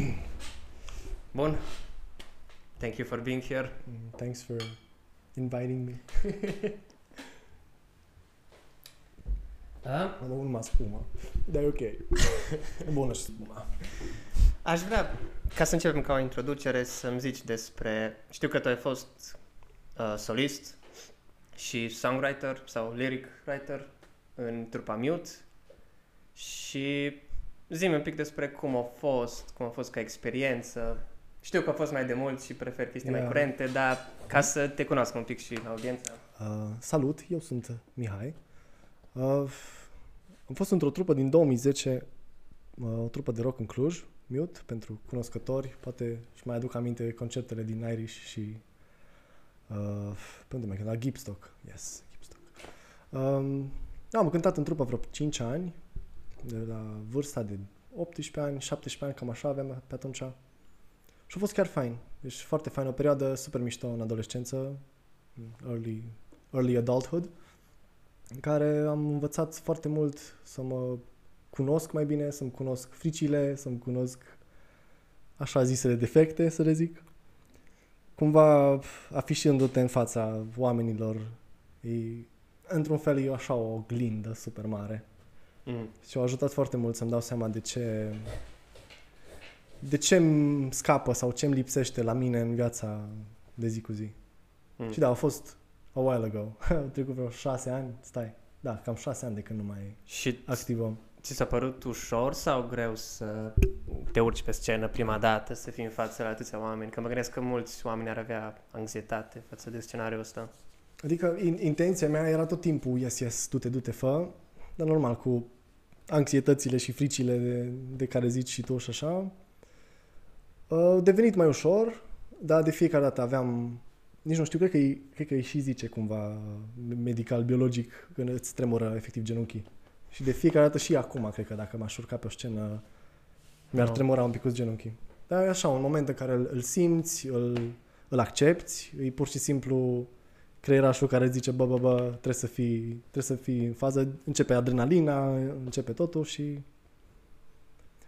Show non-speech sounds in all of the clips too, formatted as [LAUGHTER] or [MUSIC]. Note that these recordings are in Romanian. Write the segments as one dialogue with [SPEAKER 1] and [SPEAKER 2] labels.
[SPEAKER 1] [CLEARS THROAT] Bun. Thank you for being here.
[SPEAKER 2] Mm, Thanks for inviting me.
[SPEAKER 1] Da?
[SPEAKER 2] Am dat numai spuma. Dar e ok. E bună și spuma.
[SPEAKER 1] Aș vrea, ca să începem ca o introducere, să-mi zici despre... Știu că tu ai fost uh, solist și songwriter sau lyric writer în trupa Mute și zi un pic despre cum a fost, cum a fost ca experiență. Știu că a fost mai de mult și prefer chestii mai
[SPEAKER 2] Yeah.
[SPEAKER 1] curente, dar ca să te cunoască un pic și audiența.
[SPEAKER 2] Uh, salut, eu sunt Mihai. Uh, am fost într-o trupă din 2010, uh, o trupă de rock în Cluj, Mute, pentru cunoscători. Poate și mai aduc aminte concertele din Irish și uh, pe unde mai cântat? La Gipstock. Yes, Gipstock. Um, am cântat în trupă vreo 5 ani, de la vârsta de 18 ani, 17 ani, cam așa aveam pe atunci. Și a fost chiar fain. Deci foarte fain, o perioadă super mișto în adolescență, early, early adulthood, în care am învățat foarte mult să mă cunosc mai bine, să-mi cunosc fricile, să-mi cunosc așa zisele defecte, să le zic. Cumva afișându-te în fața oamenilor, e, într-un fel e așa o oglindă super mare.
[SPEAKER 1] Mm.
[SPEAKER 2] Și au ajutat foarte mult să-mi dau seama de ce de ce îmi scapă sau ce îmi lipsește la mine în viața de zi cu zi.
[SPEAKER 1] Mm.
[SPEAKER 2] Și da, a fost a while ago. [LAUGHS] Au trecut vreo șase ani, stai. Da, cam șase ani de când nu mai
[SPEAKER 1] Și
[SPEAKER 2] activăm.
[SPEAKER 1] Ți s-a părut ușor sau greu să te urci pe scenă prima dată, să fii în față la atâția oameni? Că mă gândesc că mulți oameni ar avea anxietate față de scenariul ăsta.
[SPEAKER 2] Adică in, intenția mea era tot timpul, yes, yes, du-te, du-te, fă. Dar normal, cu anxietățile și fricile de, de care zici și tu și așa, a devenit mai ușor, dar de fiecare dată aveam, nici nu știu, cred că, e, cred că e și zice cumva medical, biologic, când îți tremură efectiv genunchii. Și de fiecare dată și acum, cred că dacă m-aș urca pe o scenă, mi-ar
[SPEAKER 1] No.
[SPEAKER 2] tremura un pic genunchii. Dar e așa, un moment în care îl, îl simți, îl, îl accepti, e pur și simplu creierașul care zice, bă, bă, bă, trebuie să fii, trebuie să fii în fază, începe adrenalina, începe totul și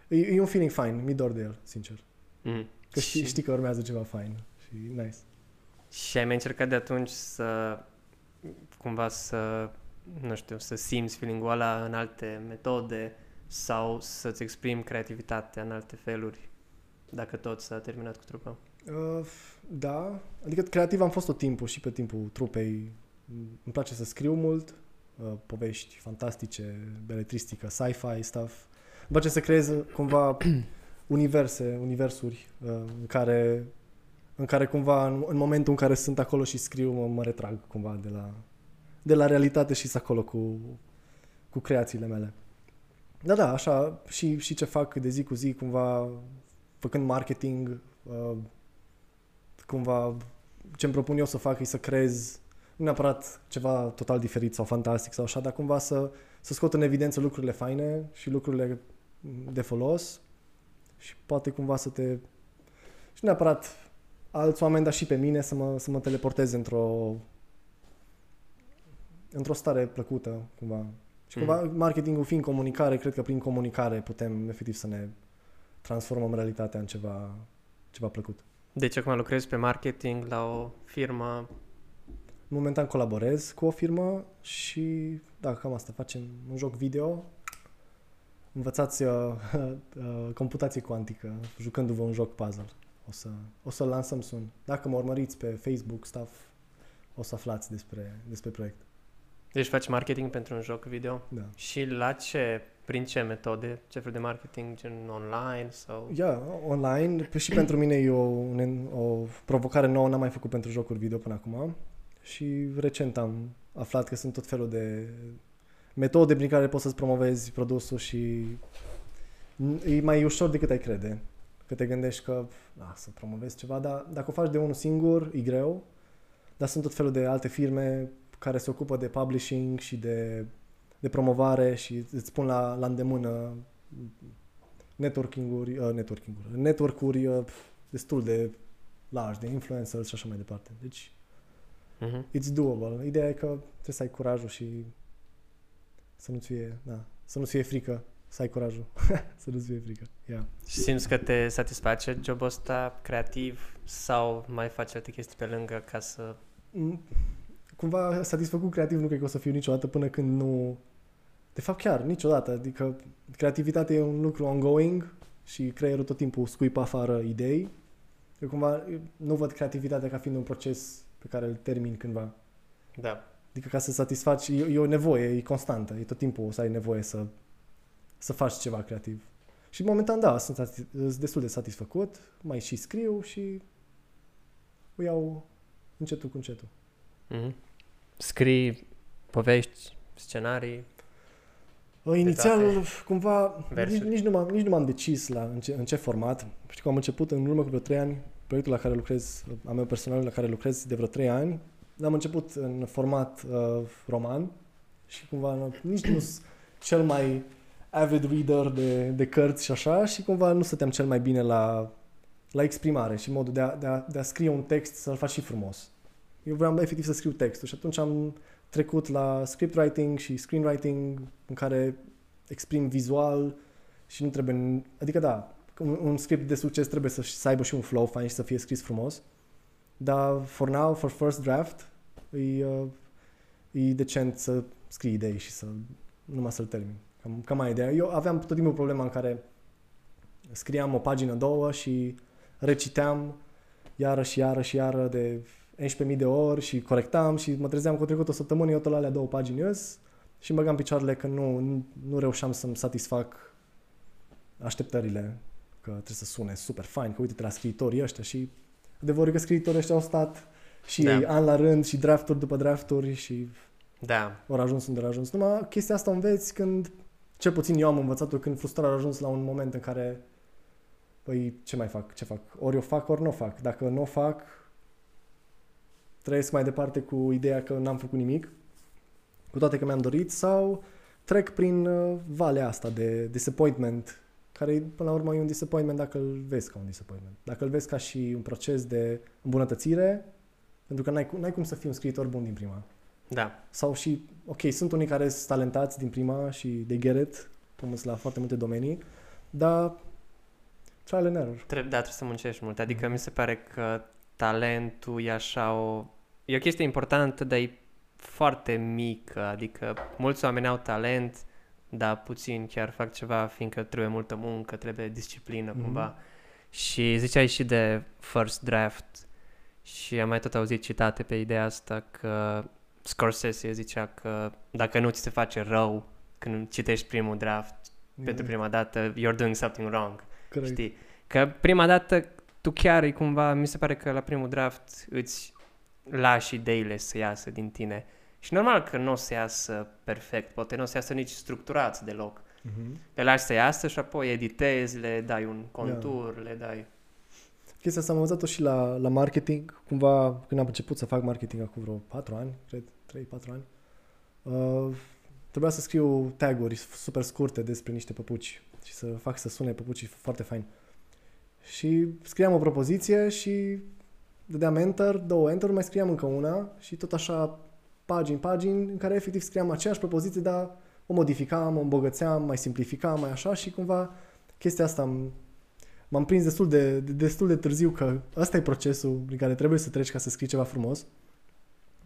[SPEAKER 2] e, e un feeling fain, mi dor de el, sincer.
[SPEAKER 1] Mm.
[SPEAKER 2] Că știi,
[SPEAKER 1] și,
[SPEAKER 2] știi că urmează ceva fain și nice.
[SPEAKER 1] și ai mai încercat de atunci să cumva să, nu știu, să simți feeling-ul ăla în alte metode sau să-ți exprimi creativitatea în alte feluri, dacă tot s-a terminat cu trupa.
[SPEAKER 2] Uh, da, adică creativ am fost tot timpul și pe timpul trupei. Îmi place să scriu mult, uh, povești fantastice, beletristică, sci-fi stuff. Îmi place să creez uh, cumva [CLEARS THROAT] universe, universuri uh, în care în care cumva în, în momentul în care sunt acolo și scriu mă, mă retrag cumva de la de la realitate și sunt acolo cu cu creațiile mele. Da, da, așa și, și ce fac de zi cu zi cumva făcând marketing uh, cumva ce îmi propun eu să fac e să creez nu neapărat ceva total diferit sau fantastic sau așa, dar cumva să, să scot în evidență lucrurile faine și lucrurile de folos și poate cumva să te... și nu neapărat alți oameni, dar și pe mine să mă, să mă teleporteze într-o într-o stare plăcută, cumva. Și cumva marketingul fiind comunicare, cred că prin comunicare putem efectiv să ne transformăm realitatea în ceva, ceva plăcut.
[SPEAKER 1] Deci acum lucrezi pe marketing la o firmă
[SPEAKER 2] Momentan colaborez cu o firmă și, da, cam asta, facem un joc video. Învățați uh, [LAUGHS] uh, computație cuantică, jucându-vă un joc puzzle. O, să, o să-l lansăm sun. Dacă mă urmăriți pe Facebook, stuff, o să aflați despre, despre proiect.
[SPEAKER 1] Deci faci marketing pentru un joc video?
[SPEAKER 2] Da.
[SPEAKER 1] Și la ce, prin ce metode? Ce fel de marketing? Gen online sau...
[SPEAKER 2] Ia, online, p- și pentru mine e o, un- o provocare nouă, n-am mai făcut pentru jocuri video până acum și recent am aflat că sunt tot felul de metode prin care poți să-ți promovezi produsul și n- e mai ușor decât ai crede. Că te gândești că da, să promovezi ceva, dar dacă o faci de unul singur, e greu, dar sunt tot felul de alte firme care se ocupă de publishing și de, de promovare și îți pun la, la îndemână networking-uri, uh, networking-uri, network-uri uh, destul de largi, de influencers și așa mai departe. Deci,
[SPEAKER 1] Mhm.
[SPEAKER 2] it's doable. Ideea e că trebuie să ai curajul și să nu-ți fie, da, să nu-ți fie frică să ai curajul [LAUGHS] să nu-ți fie frică. Yeah.
[SPEAKER 1] Și simți că te satisface jobul ăsta creativ sau mai faci alte chestii pe lângă ca să...
[SPEAKER 2] Mm, Cumva satisfăcut creativ nu cred că o să fiu niciodată până când nu... De fapt chiar, niciodată. Adică creativitatea e un lucru ongoing și creierul tot timpul scuipă afară idei. Eu cumva nu văd creativitatea ca fiind un proces pe care îl termin cândva.
[SPEAKER 1] Da.
[SPEAKER 2] Adică ca să satisfaci, e, e o nevoie, e constantă, e tot timpul o să ai nevoie să, să faci ceva creativ. Și momentan, da, sunt, sati- sunt destul de satisfăcut, mai și scriu și o iau încetul cu încetul.
[SPEAKER 1] Mm-hmm. Scrii povești, scenarii.
[SPEAKER 2] Uh, Inițial,
[SPEAKER 1] toate
[SPEAKER 2] cumva, nici,
[SPEAKER 1] versuri.
[SPEAKER 2] nici, nu m-am, nici nu m-am decis la în ce, în ce format. Știu că am început în urmă cu vreo 3 ani, proiectul la care lucrez, a meu personal la care lucrez de vreo 3 ani. Am început în format uh, roman și cumva nu- nici nu sunt cel mai avid reader de, de cărți și așa și cumva nu stăteam cel mai bine la, la exprimare și modul de a, de, a, de a scrie un text să-l faci și frumos. Eu vreau efectiv să scriu textul și atunci am trecut la scriptwriting și screenwriting în care exprim vizual și nu trebuie, adică da, un, un script de succes trebuie să, să aibă și un flow fain și să fie scris frumos, dar for now, for first draft, e, uh, e decent să scrii idei și să numai să-l termin. Cam, cam ai ideea. Eu aveam tot timpul problema în care scriam o pagină, două și reciteam iară și iară și iară de 11.000 de ori și corectam și mă trezeam cu trecut o săptămână, eu tot la alea două pagini ies și îmi băgam picioarele că nu, nu, nu reușeam să-mi satisfac așteptările că trebuie să sune super fain, că uite-te la scriitorii ăștia și adevărul e că scriitorii ăștia au stat și
[SPEAKER 1] Da.
[SPEAKER 2] ei an la rând și drafturi după drafturi și
[SPEAKER 1] Da.
[SPEAKER 2] ori ajuns unde au ajuns. Numai chestia asta o înveți când, cel puțin eu am învățat-o când frustrarea a ajuns la un moment în care păi ce mai fac, ce fac? Ori o fac, ori nu o fac. Dacă nu o fac, trăiesc mai departe cu ideea că n-am făcut nimic, cu toate că mi-am dorit, sau trec prin uh, valea asta de disappointment, care până la urmă e un disappointment dacă îl vezi ca un disappointment. Dacă îl vezi ca și un proces de îmbunătățire, pentru că n-ai, cum- n-ai cum să fii un scriitor bun din prima.
[SPEAKER 1] Da.
[SPEAKER 2] Sau și, ok, sunt unii care sunt talentați din prima și de get it, cum sunt la foarte multe domenii, dar trial and error.
[SPEAKER 1] Trebuie, da, trebuie să muncești mult. Adică mi se pare că talentul e așa o... E o chestie importantă, dar e foarte mică. Adică mulți oameni au talent, dar puțin chiar fac ceva, fiindcă trebuie multă muncă, trebuie disciplină
[SPEAKER 2] Mhm.
[SPEAKER 1] cumva. Și ziceai și de first draft și am mai tot auzit citate pe ideea asta că Scorsese zicea că dacă nu ți se face rău când citești primul draft pentru prima dată, you're doing something wrong.
[SPEAKER 2] Corect.
[SPEAKER 1] Știi? Că prima dată tu chiar e cumva, mi se pare că la primul draft îți lași ideile să iasă din tine. Și normal că nu o să iasă perfect, poate nu o să iasă nici structurat deloc.
[SPEAKER 2] Mhm.
[SPEAKER 1] Le lași să iasă și apoi editezi, le dai un contur, le dai...
[SPEAKER 2] Chestia asta am învățat-o și la, la marketing, cumva când am început să fac marketing acum vreo 4 ani, cred, 3-4 ani. Uh, trebuia să scriu taguri super scurte despre niște păpuci și să fac să sune păpucii foarte fain. Și scriam o propoziție și dădeam enter, două enter, mai scriam încă una și tot așa pagini, pagini în care efectiv scriam aceeași propoziție, dar o modificam, o îmbogățeam, mai simplificam, mai așa și cumva chestia asta am, m-am prins destul de, de, destul de târziu că ăsta e procesul prin care trebuie să treci ca să scrii ceva frumos.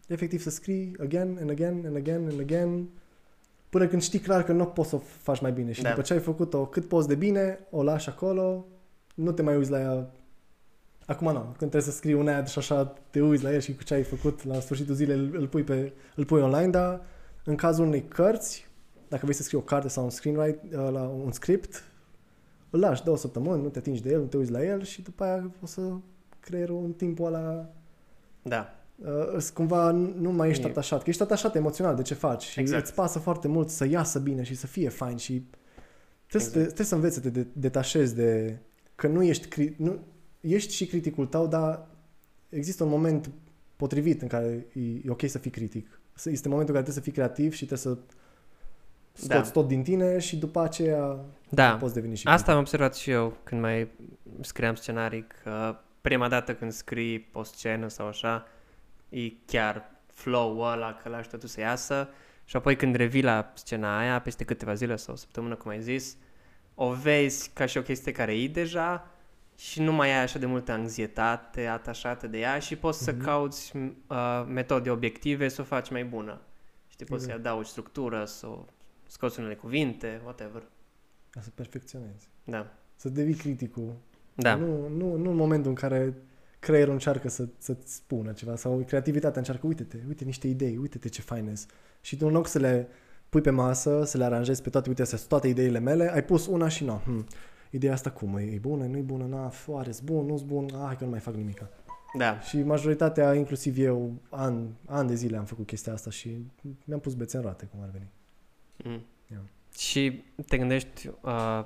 [SPEAKER 2] Efectiv să scrii again and again and again and again până când știi clar că nu poți să o faci mai bine și
[SPEAKER 1] Da.
[SPEAKER 2] după ce ai făcut-o cât poți de bine, o lași acolo, nu te mai uiți la ea Acum nu, când trebuie să scrii un ad și așa te uiți la el și cu ce ai făcut la sfârșitul zilei îl, îl, pui, pe, îl pui online, dar în cazul unei cărți, dacă vrei să scrii o carte sau un screenwrite, uh, la un script, îl lași două săptămâni, nu te atingi de el, nu te uiți la el și după aia o să creierul în timpul ăla
[SPEAKER 1] Da,
[SPEAKER 2] uh, îți cumva nu mai ești
[SPEAKER 1] E-
[SPEAKER 2] atașat, că ești atașat emoțional de ce faci și
[SPEAKER 1] Exact.
[SPEAKER 2] îți pasă foarte mult să iasă bine și să fie fain și trebuie, să, te,
[SPEAKER 1] Exact.
[SPEAKER 2] trebuie să înveți să te de- detașezi de că nu ești, cri, nu, ești și criticul tău, dar există un moment potrivit în care e, e ok să fii critic. Să- Este momentul în care trebuie să fii creativ și trebuie să scoți
[SPEAKER 1] Da.
[SPEAKER 2] tot din tine și după aceea
[SPEAKER 1] da.
[SPEAKER 2] poți deveni și
[SPEAKER 1] Asta am observat și eu când mai scriam scenarii, că prima dată când scrii o scenă sau așa, e chiar flow-ul ăla, că lași totul să iasă Și apoi când revii la scena aia, peste câteva zile sau o săptămână, cum ai zis, o vezi ca și o chestie care e deja și nu mai ai așa de multă anxietate atașată de ea și poți să
[SPEAKER 2] Mhm.
[SPEAKER 1] cauți uh, metode obiective să o faci mai bună. Știi, poți să-i
[SPEAKER 2] Exact.
[SPEAKER 1] adaugi structură, să o scoți unele cuvinte, whatever.
[SPEAKER 2] Ca să perfecționezi.
[SPEAKER 1] Da.
[SPEAKER 2] Să devii criticul.
[SPEAKER 1] Da.
[SPEAKER 2] Nu, nu, nu în momentul în care creierul încearcă să, să-ți spună ceva sau creativitatea încearcă, uite-te, uite niște idei, uite-te ce fain sunt. Și tu în loc să le pui pe masă, să le aranjezi pe toate, uite, astea sunt toate ideile mele, ai pus una și nu. Hmm. Ideea asta cum? E, e bună, nu e bună? Na, foare, bun, nu-s bun? Ah, hai că nu mai fac nimica.
[SPEAKER 1] Da.
[SPEAKER 2] Și majoritatea, inclusiv eu, an, an de zile am făcut chestia asta și mi-am pus bețe în roate, cum ar veni.
[SPEAKER 1] Mm.
[SPEAKER 2] Ia.
[SPEAKER 1] Și te gândești, uh,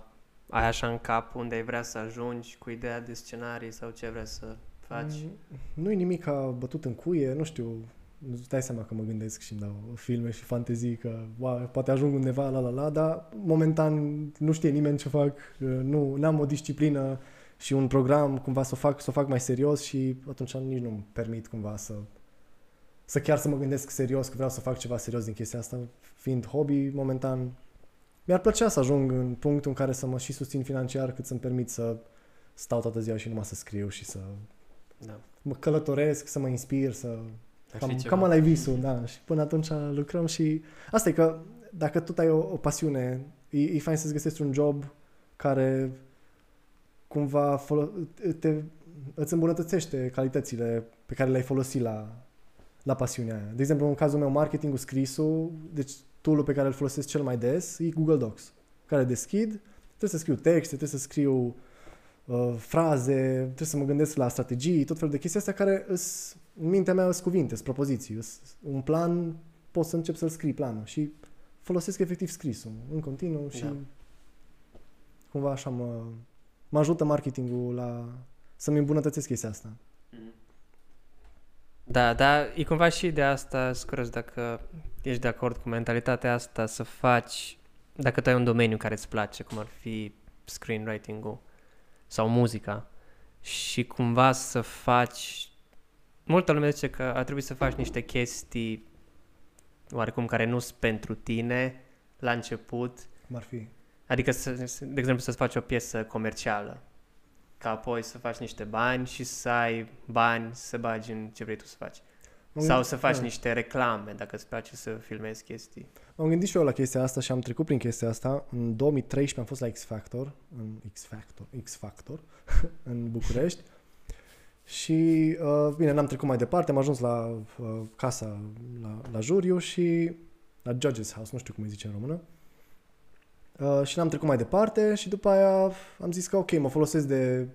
[SPEAKER 1] ai așa în cap unde ai vrea să ajungi cu ideea de scenarii sau ce vrea să faci?
[SPEAKER 2] Mm, Nu-i nimic ca bătut în cuie, nu știu, îți dai seama că mă gândesc și îmi dau filme și fantezii că wow, poate ajung undeva, la la la, dar momentan nu știe nimeni ce fac, nu am o disciplină și un program cumva să o fac, să o fac mai serios și atunci nici nu-mi permit cumva să să chiar să mă gândesc serios că vreau să fac ceva serios din chestia asta, fiind hobby momentan. Mi-ar plăcea să ajung în punctul în care să mă și susțin financiar cât să-mi permit să stau toată ziua și numai să scriu și să
[SPEAKER 1] Da.
[SPEAKER 2] mă călătoresc, să mă inspir, să...
[SPEAKER 1] Ar fi
[SPEAKER 2] Cam,
[SPEAKER 1] ceva.
[SPEAKER 2] cam ăla e visul, da. Și până atunci lucrăm și... Asta e că dacă tot ai o, o pasiune, e, e fain să-ți găsești un job care cumva folo- te, îți îmbunătățește calitățile pe care le-ai folosit la, la pasiunea aia. De exemplu, în cazul meu, marketingul, scrisul, deci tool pe care îl folosesc cel mai des e Google Docs, care deschid, trebuie să scriu texte, trebuie să scriu uh, fraze, trebuie să mă gândesc la strategii, tot felul de chestii astea care îs, în mintea mea sunt cuvinte, sunt propoziții. Îs, un plan, poți să încep să-l scrii planul și folosesc efectiv scrisul în continuu și
[SPEAKER 1] Da.
[SPEAKER 2] cumva așa mă, mă ajută marketingul la să-mi îmbunătățesc chestia asta.
[SPEAKER 1] Mhm. Da, da, e cumva și de asta, sunt curios dacă ești de acord cu mentalitatea asta să faci, dacă tu ai un domeniu care îți place, cum ar fi screenwriting-ul sau muzica, și cumva să faci, multă lume zice că ar trebui să faci niște chestii oarecum care nu sunt pentru tine la început,
[SPEAKER 2] Cum ar fi?
[SPEAKER 1] Adică, să, de exemplu, să-ți faci o piesă comercială, ca apoi să faci niște bani și să ai bani să bagi în ce vrei tu să faci.
[SPEAKER 2] M-am
[SPEAKER 1] Sau
[SPEAKER 2] gândit-
[SPEAKER 1] să faci
[SPEAKER 2] da.
[SPEAKER 1] niște reclame, dacă îți place să filmezi chestii.
[SPEAKER 2] M-am gândit și eu la chestia asta și am trecut prin chestia asta. În 2013 am fost la X Factor, în X Factor, X Factor [LAUGHS] în București. Și, uh, bine, n-am trecut mai departe, am ajuns la uh, casa, la, la juriu și la Judge's House, nu știu cum îi zice în română. Uh, și n-am trecut mai departe și după aia am zis că ok, mă folosesc de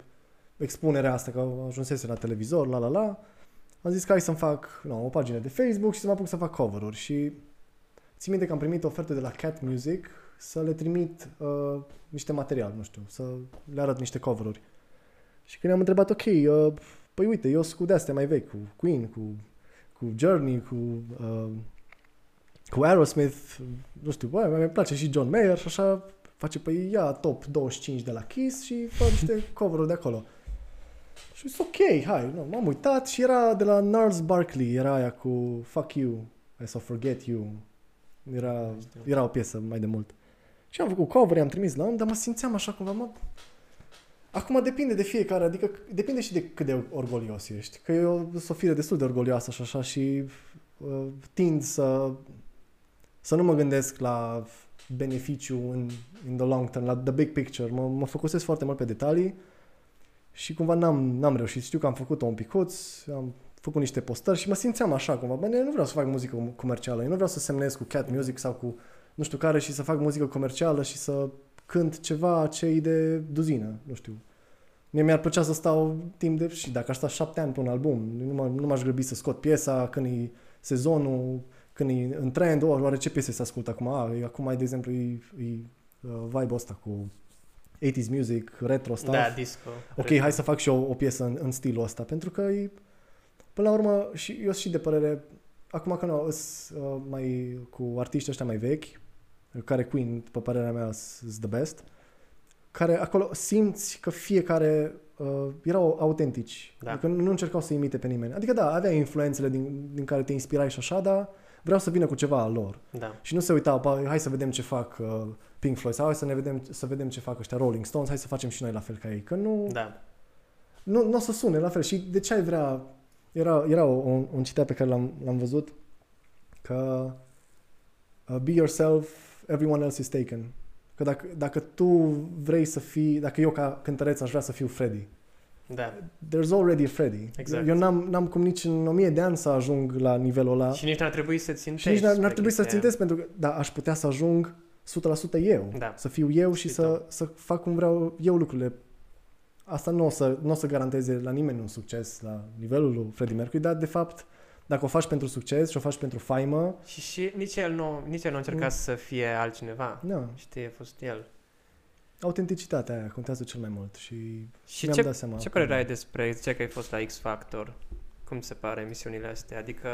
[SPEAKER 2] expunerea asta, că ajunsese la televizor, la la la. Am zis că hai să-mi fac no, o pagină de Facebook și să mă apuc să fac cover-uri și Țin minte că am primit oferte de la Cat Music să le trimit uh, niște material, nu știu, să le arăt niște cover-uri. Și când am întrebat, ok, uh, păi uite, eu sunt cu de-astea mai vechi, cu Queen, cu, cu Journey, cu, uh, cu Aerosmith, nu știu, bă, mi place și John Mayer și așa, face, păi ia top 25 de la Kiss și fă niște [LAUGHS] cover-uri de acolo. Și zis, ok, hai, nu, m-am uitat și era de la Nars Barkley, era aia cu Fuck You, I so forget you, era, era o piesă mai de mult. Și am făcut cover, i-am trimis la om, dar mă simțeam așa cumva, mă... Acum depinde de fiecare, adică depinde și de cât de orgolios ești. Că eu sunt o fire destul de orgolioasă și așa și uh, tind să, să nu mă gândesc la beneficiu în in the long term, la the big picture. Mă, mă focusez foarte mult pe detalii și cumva n-am, n-am reușit. Știu că am făcut-o un picuț, am făcut niște postări și mă simțeam așa cumva. Bă, eu nu vreau să fac muzică comercială, eu nu vreau să semnez cu Cat Music sau cu nu știu care și să fac muzică comercială și să cânt ceva ce e de duzină, nu știu. Mie mi-ar plăcea să stau timp de... și dacă aș sta șapte ani pe un album, nu, m- nu m-aș grăbi să scot piesa când e sezonul, când e în trend, o, oare ce piese să ascult acum? A, e, acum ai, de exemplu, e, e uh, vibe ăsta cu 80s music, retro stuff.
[SPEAKER 1] Da, disco.
[SPEAKER 2] Ok, hai să fac și eu o piesă în, în stilul ăsta, pentru că e, până la urmă, și eu sunt și de părere, acum că nu, sunt uh, mai cu artiști ăștia mai vechi, care Queen, după părerea mea, sunt the best, care acolo simți că fiecare uh, erau autentici,
[SPEAKER 1] Da.
[SPEAKER 2] adică nu încercau să imite pe nimeni. Adică da, avea influențele din, din care te inspirai și așa, dar vreau să vină cu ceva al lor.
[SPEAKER 1] Da.
[SPEAKER 2] Și nu se uitau, "Bă, hai să vedem ce fac uh, Pink Floyd sau hai să, ne vedem, să vedem ce fac ăștia Rolling Stones, hai să facem și noi la fel ca ei. Că nu,
[SPEAKER 1] Da.
[SPEAKER 2] nu, nu o să sune la fel. Și de ce ai vrea... Era, era un, un citat pe care l-am, l-am văzut că uh, be yourself, everyone else is taken. Că dacă, dacă tu vrei să fii, dacă eu ca cântăreț aș vrea să fiu Freddy,
[SPEAKER 1] Da.
[SPEAKER 2] there's already a Freddy.
[SPEAKER 1] Exact.
[SPEAKER 2] Eu n-am, n-am cum nici în o mie de ani să ajung la nivelul ăla.
[SPEAKER 1] Și nici n-ar trebui să țintești.
[SPEAKER 2] Și nici n-ar, n-ar
[SPEAKER 1] pe
[SPEAKER 2] trebui să
[SPEAKER 1] chestia
[SPEAKER 2] țintesc pentru că da, aș putea să ajung 100% eu.
[SPEAKER 1] Da.
[SPEAKER 2] Să fiu eu și
[SPEAKER 1] Și
[SPEAKER 2] să, să fac cum vreau eu lucrurile. Asta nu o, să, nu o să garanteze la nimeni un succes la nivelul lui Freddie Mercury, dar de fapt, dacă o faci pentru succes și o faci pentru faimă,
[SPEAKER 1] aia. Și, și nici el nu, nici el nu a încercat
[SPEAKER 2] Mm.
[SPEAKER 1] să fie altcineva.
[SPEAKER 2] da,
[SPEAKER 1] Știi, a fost el.
[SPEAKER 2] autenticitatea aia contează cel mai mult și,
[SPEAKER 1] Și
[SPEAKER 2] mi-am
[SPEAKER 1] ce,
[SPEAKER 2] dat seama.
[SPEAKER 1] ce
[SPEAKER 2] că-
[SPEAKER 1] părere ai despre, ziceai că ai fost la X Factor? Cum se pare emisiunile astea? Adică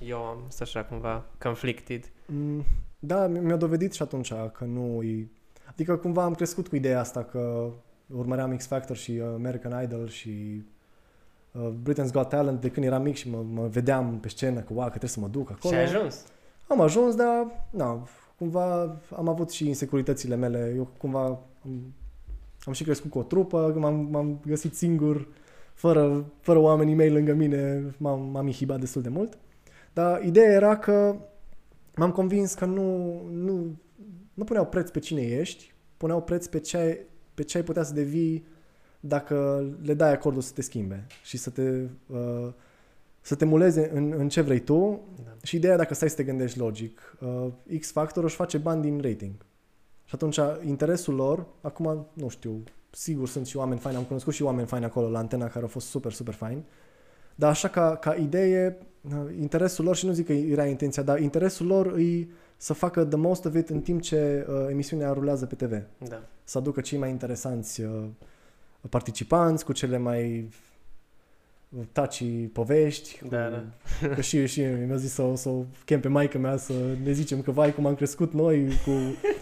[SPEAKER 1] eu am fost așa cumva conflicted.
[SPEAKER 2] Mm, Da, mi- mi-a dovedit și atunci că nu e... Adică cumva am crescut cu ideea asta că urmăream X Factor și uh, American Idol și uh, Britain's Got Talent de când eram mic și mă, mă vedeam pe scenă că, wow, că trebuie să mă duc acolo.
[SPEAKER 1] Și ai ajuns?
[SPEAKER 2] Am ajuns, dar na, cumva am avut și insecuritățile mele. Eu cumva am, am și crescut cu o trupă, m-am, m-am găsit singur, fără, fără oamenii mei lângă mine, m-am, m-am inhibat destul de mult. Dar ideea era că m-am convins că nu, nu, nu puneau preț pe cine ești, puneau preț pe ce ai, pe ce ai putea să devii dacă le dai acordul să te schimbe și să te, uh, să te muleze în, în ce vrei tu
[SPEAKER 1] Da.
[SPEAKER 2] și ideea, dacă stai să te gândești logic, uh, X Factor își face bani din rating. Și atunci interesul lor, acum nu știu, sigur sunt și oameni faini, am cunoscut și oameni faini acolo la antena care au fost super, super faini, dar așa ca, ca idee, uh, interesul lor, și nu zic că era intenția, dar interesul lor e să facă the most of it în timp ce uh, emisiunea rulează pe TV.
[SPEAKER 1] Da.
[SPEAKER 2] Să aducă cei mai interesanți uh, participanți cu cele mai taci povești, cu,
[SPEAKER 1] Da, da.
[SPEAKER 2] Că și, și mi-a zis să, o- să o chem pe maică mea să ne zicem că vai cum am crescut noi cu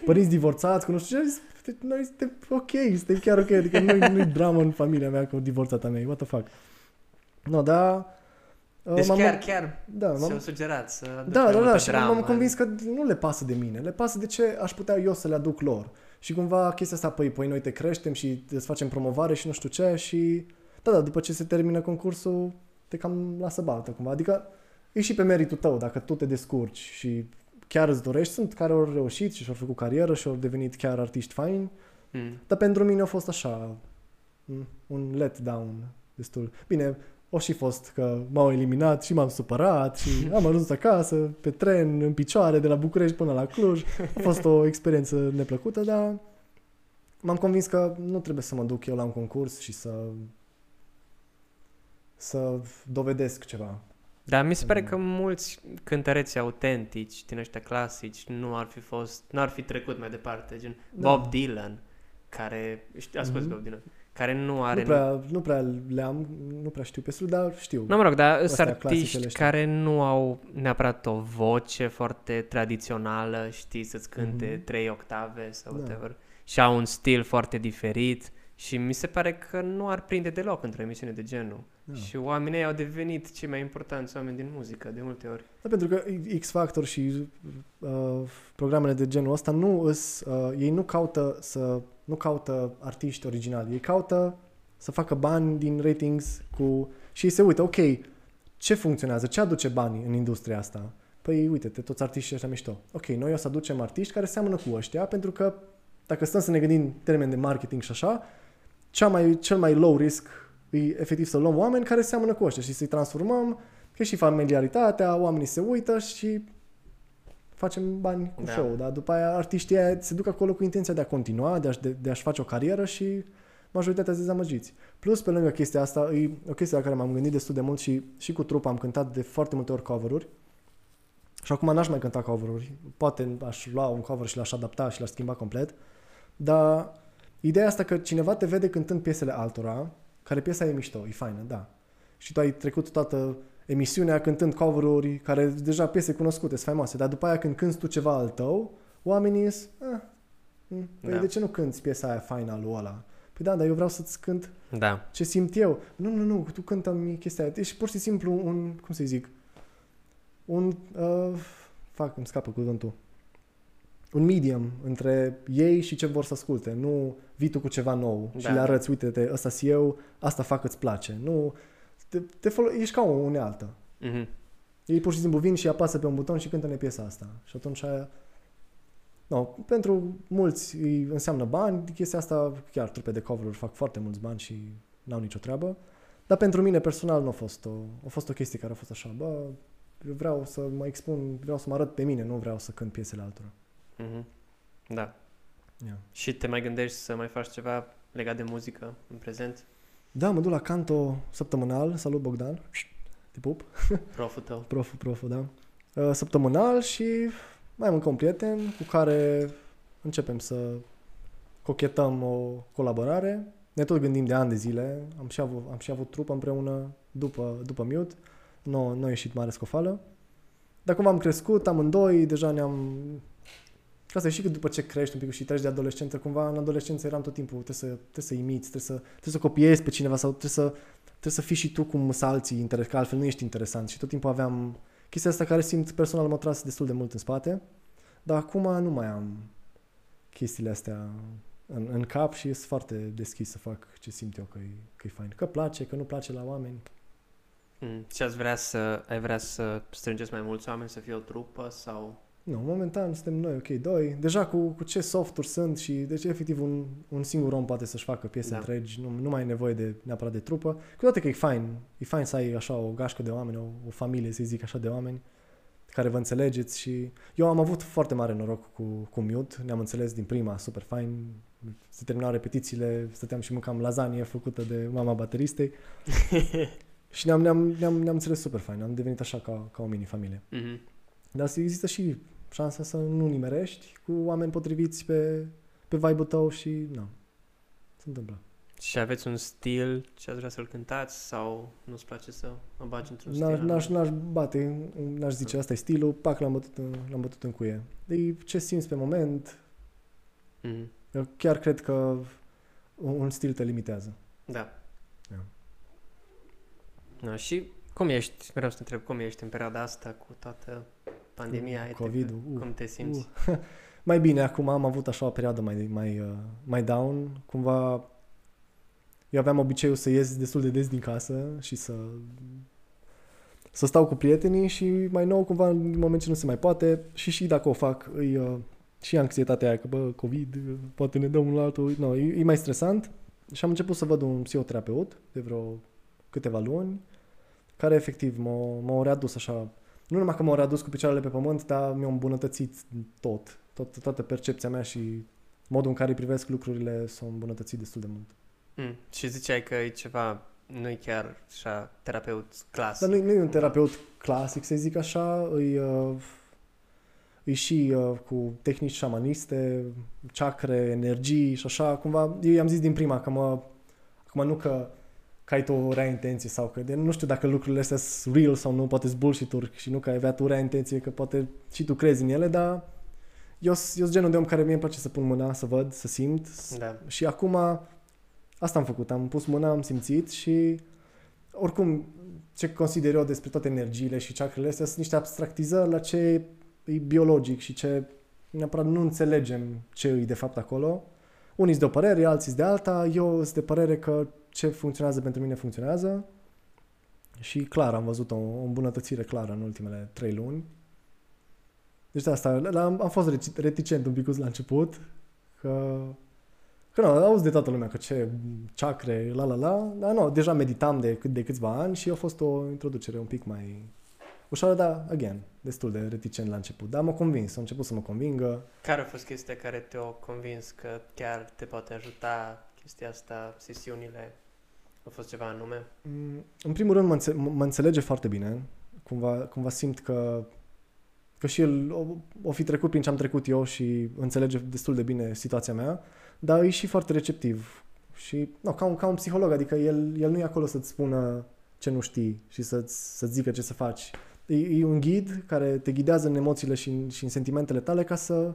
[SPEAKER 2] părinți divorțați, cu nu știu ce, zis, noi suntem ok, suntem chiar ok, adică nu nu-i dramă în familia mea cu divorțata mea, what the fuck. No, da,
[SPEAKER 1] Deci
[SPEAKER 2] m-am-
[SPEAKER 1] chiar, chiar
[SPEAKER 2] da,
[SPEAKER 1] ți-au
[SPEAKER 2] m-am,
[SPEAKER 1] sugerat să aduci
[SPEAKER 2] da,
[SPEAKER 1] mai
[SPEAKER 2] da,
[SPEAKER 1] multă
[SPEAKER 2] da, și
[SPEAKER 1] dramă.
[SPEAKER 2] m-am convins că nu le pasă de mine, le pasă de ce aș putea eu să le aduc lor. Și cumva chestia asta, păi, păi noi te creștem și îți facem promovare și nu știu ce și da, da, după ce se termină concursul, te cam lasă baltă cumva. Adică e și pe meritul tău, dacă tu te descurci și chiar îți dorești. Sunt care au reușit și și-au făcut carieră și au devenit chiar artiști faini,
[SPEAKER 1] Mm.
[SPEAKER 2] dar pentru mine a fost așa mm, un letdown destul. Bine, o și fost că m-au eliminat și m-am supărat și [LAUGHS] am ajuns acasă pe tren, în picioare, de la București până la Cluj. A fost o experiență neplăcută, dar m-am convins că nu trebuie să mă duc eu la un concurs și să să dovedesc ceva.
[SPEAKER 1] Dar mi se pare
[SPEAKER 2] Mm.
[SPEAKER 1] că mulți cântăreți autentici din ăștia clasici nu ar fi fost, nu ar fi trecut mai departe, gen
[SPEAKER 2] Da.
[SPEAKER 1] Bob Dylan, care, știi, asculti
[SPEAKER 2] Mhm.
[SPEAKER 1] Bob Dylan, care nu are...
[SPEAKER 2] Nu prea, nu prea le-am, nu prea știu pe sul, dar știu.
[SPEAKER 1] Nu, mă rog, dar sunt
[SPEAKER 2] Astea
[SPEAKER 1] artiști
[SPEAKER 2] clasicele ăștia.
[SPEAKER 1] care nu au neapărat o voce foarte tradițională, știi, să-ți cânte
[SPEAKER 2] Mhm.
[SPEAKER 1] trei octave sau
[SPEAKER 2] Da.
[SPEAKER 1] whatever, și au un stil foarte diferit și mi se pare că nu ar prinde deloc într-o emisiune de genul.
[SPEAKER 2] Da.
[SPEAKER 1] Și oamenii ei au devenit cei mai importanți oameni din muzică, de multe ori.
[SPEAKER 2] Da, pentru că X Factor și uh, programele de genul ăsta nu îs, uh, ei nu caută să nu caută artiști originali, ei caută să facă bani din ratings cu și ei se uită, ok, ce funcționează, ce aduce bani în industria asta? Păi uite-te, toți artiștii ăștia mișto. Ok, noi o să aducem artiști care seamănă cu ăștia, pentru că dacă stăm să ne gândim în termen de marketing și așa, cea mai, cel mai low risk e efectiv să luăm oameni care seamănă cu ăștia și să-i transformăm că și familiaritatea, oamenii se uită și facem bani cu
[SPEAKER 1] Da.
[SPEAKER 2] show, dar după aia artiștii aia se duc acolo cu intenția de a continua, de, a, de, de a-și face o carieră și majoritatea sunt dezamăgiți. Plus, pe lângă chestia asta, e o chestie la care m-am gândit destul de mult și, și cu trupa am cântat de foarte multe ori cover-uri și acum n-aș mai cânta cover-uri. Poate aș lua un cover și l-aș adapta și l-aș schimba complet, dar ideea asta că cineva te vede cântând piesele altora, care piesa e mișto, e faină, da. Și tu ai trecut toată emisiunea cântând cover-uri care deja piese cunoscute, sunt faimoase, dar după aia când cânti tu ceva al tău, oamenii sunt, ah, mm, păi
[SPEAKER 1] Da.
[SPEAKER 2] de ce nu cânti piesa aia faină al lui ăla? Păi da, dar eu vreau să-ți cânt
[SPEAKER 1] Da.
[SPEAKER 2] ce simt eu. Nu, nu, nu, tu cântă-mi chestia aia. Ești pur și simplu un, cum să zic, un, uh, fac, îmi scapă cuvântul, un medium între ei și ce vor să asculte. Nu vii tu cu ceva nou da. și le arăți, uite-te, ăsta și eu, asta fac, îți place. Nu, te, te folo- ești ca o unealtă.
[SPEAKER 1] Mhm.
[SPEAKER 2] Ei pur și simplu vin și apasă pe un buton și cântă-ne piesa asta. Și atunci aia... No, pentru mulți îi înseamnă bani, chestia asta, chiar trupe de cover fac foarte mulți bani și n-au nicio treabă. Dar pentru mine personal nu a fost o, a fost o chestie care a fost așa, bă, eu vreau să mă expun, vreau să mă arăt pe mine, nu vreau să cânt piesele altora.
[SPEAKER 1] Mhm. Da.
[SPEAKER 2] Yeah.
[SPEAKER 1] Și te mai gândești să mai faci ceva legat de muzică în prezent?
[SPEAKER 2] Da, mă duc la canto săptămânal, salut Bogdan, te pup, [LAUGHS]
[SPEAKER 1] Proful tău?
[SPEAKER 2] proful, proful, da. Uh, Săptămânal și mai am încă un prieten cu care începem să cochetăm o colaborare. Ne tot gândim de ani de zile, am și avut, am și avut trupă împreună după, după Mute, nu, nu a ieșit mare scofală. Dar cum am crescut, amândoi, deja ne-am... Ca să știi că după ce crești un pic și treci de adolescență, cumva în adolescență eram tot timpul, trebuie să, trebuie să imiți, trebuie să, trebuie să copiezi pe cineva sau trebuie să, trebuie să fii și tu cum sunt alții, interes, că altfel nu ești interesant. Și tot timpul aveam chestia asta care simt personal m-a tras destul de mult în spate, dar acum nu mai am chestiile astea în, în cap și sunt foarte deschis să fac ce simt eu că e, că e fain. Că place, că nu place la oameni.
[SPEAKER 1] Mm. Și ați vrea să, ai vrea să strângeți mai mulți oameni, să fie o trupă sau...
[SPEAKER 2] Nu, momentan suntem noi, ok, doi. Deja cu, cu ce softuri sunt și deci efectiv un, un singur om poate să-și facă piese
[SPEAKER 1] Da.
[SPEAKER 2] da. întregi, nu, nu mai ai nevoie de neapărat de trupă. Cu toate că e fain, e fain să ai așa o gașcă de oameni, o, o familie, să zic așa, de oameni care vă înțelegeți și eu am avut foarte mare noroc cu, cu Mute, ne-am înțeles din prima, super fain, se terminau repetițiile, stăteam și mâncam lasagne făcută de mama bateristei [LAUGHS] și ne-am, ne-am, ne-am, ne-am înțeles super fain, am devenit așa ca, ca o mini-familie.
[SPEAKER 1] Mhm.
[SPEAKER 2] Dar există și șansa să nu nimerești cu oameni potriviți pe, pe vibe-ul tău și nu. Se întâmplă.
[SPEAKER 1] Și aveți un stil ce ați vrea să-l cântați sau nu-ți place să mă bagi într-un
[SPEAKER 2] N-aș,
[SPEAKER 1] stil?
[SPEAKER 2] n-aș, n-aș bate, n-aș zice, asta e stilul, pac, l-am bătut în, l-am bătut în cuie. E ce simți pe moment,
[SPEAKER 1] Mhm.
[SPEAKER 2] eu chiar cred că un, un stil te limitează.
[SPEAKER 1] Da.
[SPEAKER 2] Da.
[SPEAKER 1] Da, și cum ești, vreau să te întreb, cum ești în perioada asta cu toată pandemia,
[SPEAKER 2] Cu
[SPEAKER 1] etc.
[SPEAKER 2] COVID-ul, uh,
[SPEAKER 1] cum te simți?
[SPEAKER 2] Uh. [LAUGHS] Mai bine, acum am avut așa o perioadă mai, mai, uh, mai down, cumva eu aveam obiceiul să ies destul de des din casă și să să stau cu prietenii și mai nou cumva în moment ce nu se mai poate și și dacă o fac îi, uh, și anxietatea aia că bă, COVID, uh, poate ne dăm unul la altul, no, e, e mai stresant și am început să văd un psihoterapeut de vreo câteva luni care efectiv m-a, m-a readus așa nu numai că m-au readus cu picioarele pe pământ, dar mi-au îmbunătățit tot, tot, toată percepția mea și modul în care îi privesc lucrurile s-au îmbunătățit destul de mult.
[SPEAKER 1] Mm. Și ziceai că e ceva, nu e chiar așa terapeut clasic.
[SPEAKER 2] Dar nu, nu e un terapeut clasic, să zic așa, îi, uh, îi și uh, cu tehnici șamaniste, chakre, energii și așa, cumva, eu i-am zis din prima că mă, acum nu că că ai tu o rea intenție sau că de, nu știu dacă lucrurile astea sunt real sau nu, poate sunt bullshit și nu că ai avea tu rea intenție, că poate și tu crezi în ele, dar eu sunt genul de om care mie îmi place să pun mâna, să văd, să simt s-
[SPEAKER 1] Da.
[SPEAKER 2] și acum asta am făcut, am pus mâna, am simțit și oricum ce consider eu despre toate energiile și chakrele astea sunt niște abstractizări la ce e biologic și ce neapărat nu înțelegem ce e de fapt acolo. Unii sunt de o părere, alții sunt de alta, eu sunt de părere că ce funcționează pentru mine funcționează și clar am văzut o, o îmbunătățire clară în ultimele trei luni. Deci de asta la, am, am fost reci- reticent un pic la început, că Că nu, auzi de toată lumea că ce chakre, la la la, dar nu, deja meditam de, cât- de câțiva ani și a fost o introducere un pic mai ușoară, dar, again, destul de reticent la început. Dar m-a convins, a început să mă convingă.
[SPEAKER 1] Care a fost chestia care te-a convins că chiar te poate ajuta chestia asta, sesiunile? A fost ceva anume?
[SPEAKER 2] Mm, În primul rând mă, înțe- mă înțelege foarte bine, cumva, cumva simt că, că și el o, o fi trecut prin ce am trecut eu și înțelege destul de bine situația mea, dar e și foarte receptiv și no, ca, un, ca un psiholog, adică el, el nu e acolo să-ți spună ce nu știi și să-ți, să zică ce să faci. E, e un ghid care te ghidează în emoțiile și în, și în sentimentele tale ca să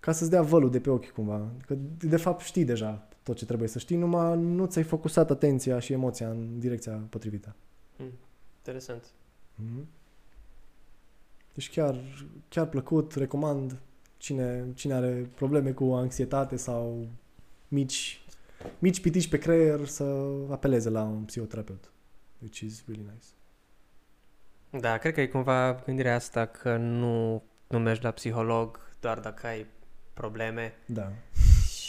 [SPEAKER 2] ca să-ți dea vălul de pe ochi cumva. Că de fapt știi deja tot ce trebuie să știi, numai nu ți-ai focusat atenția și emoția în direcția potrivită.
[SPEAKER 1] Interesant.
[SPEAKER 2] Mm-hmm. Deci chiar, chiar plăcut, recomand cine, cine are probleme cu anxietate sau mici, mici pitici pe creier să apeleze la un psihoterapeut. Which is really nice.
[SPEAKER 1] Da, cred că e cumva gândirea asta că nu, nu mergi la psiholog doar dacă ai probleme
[SPEAKER 2] Da.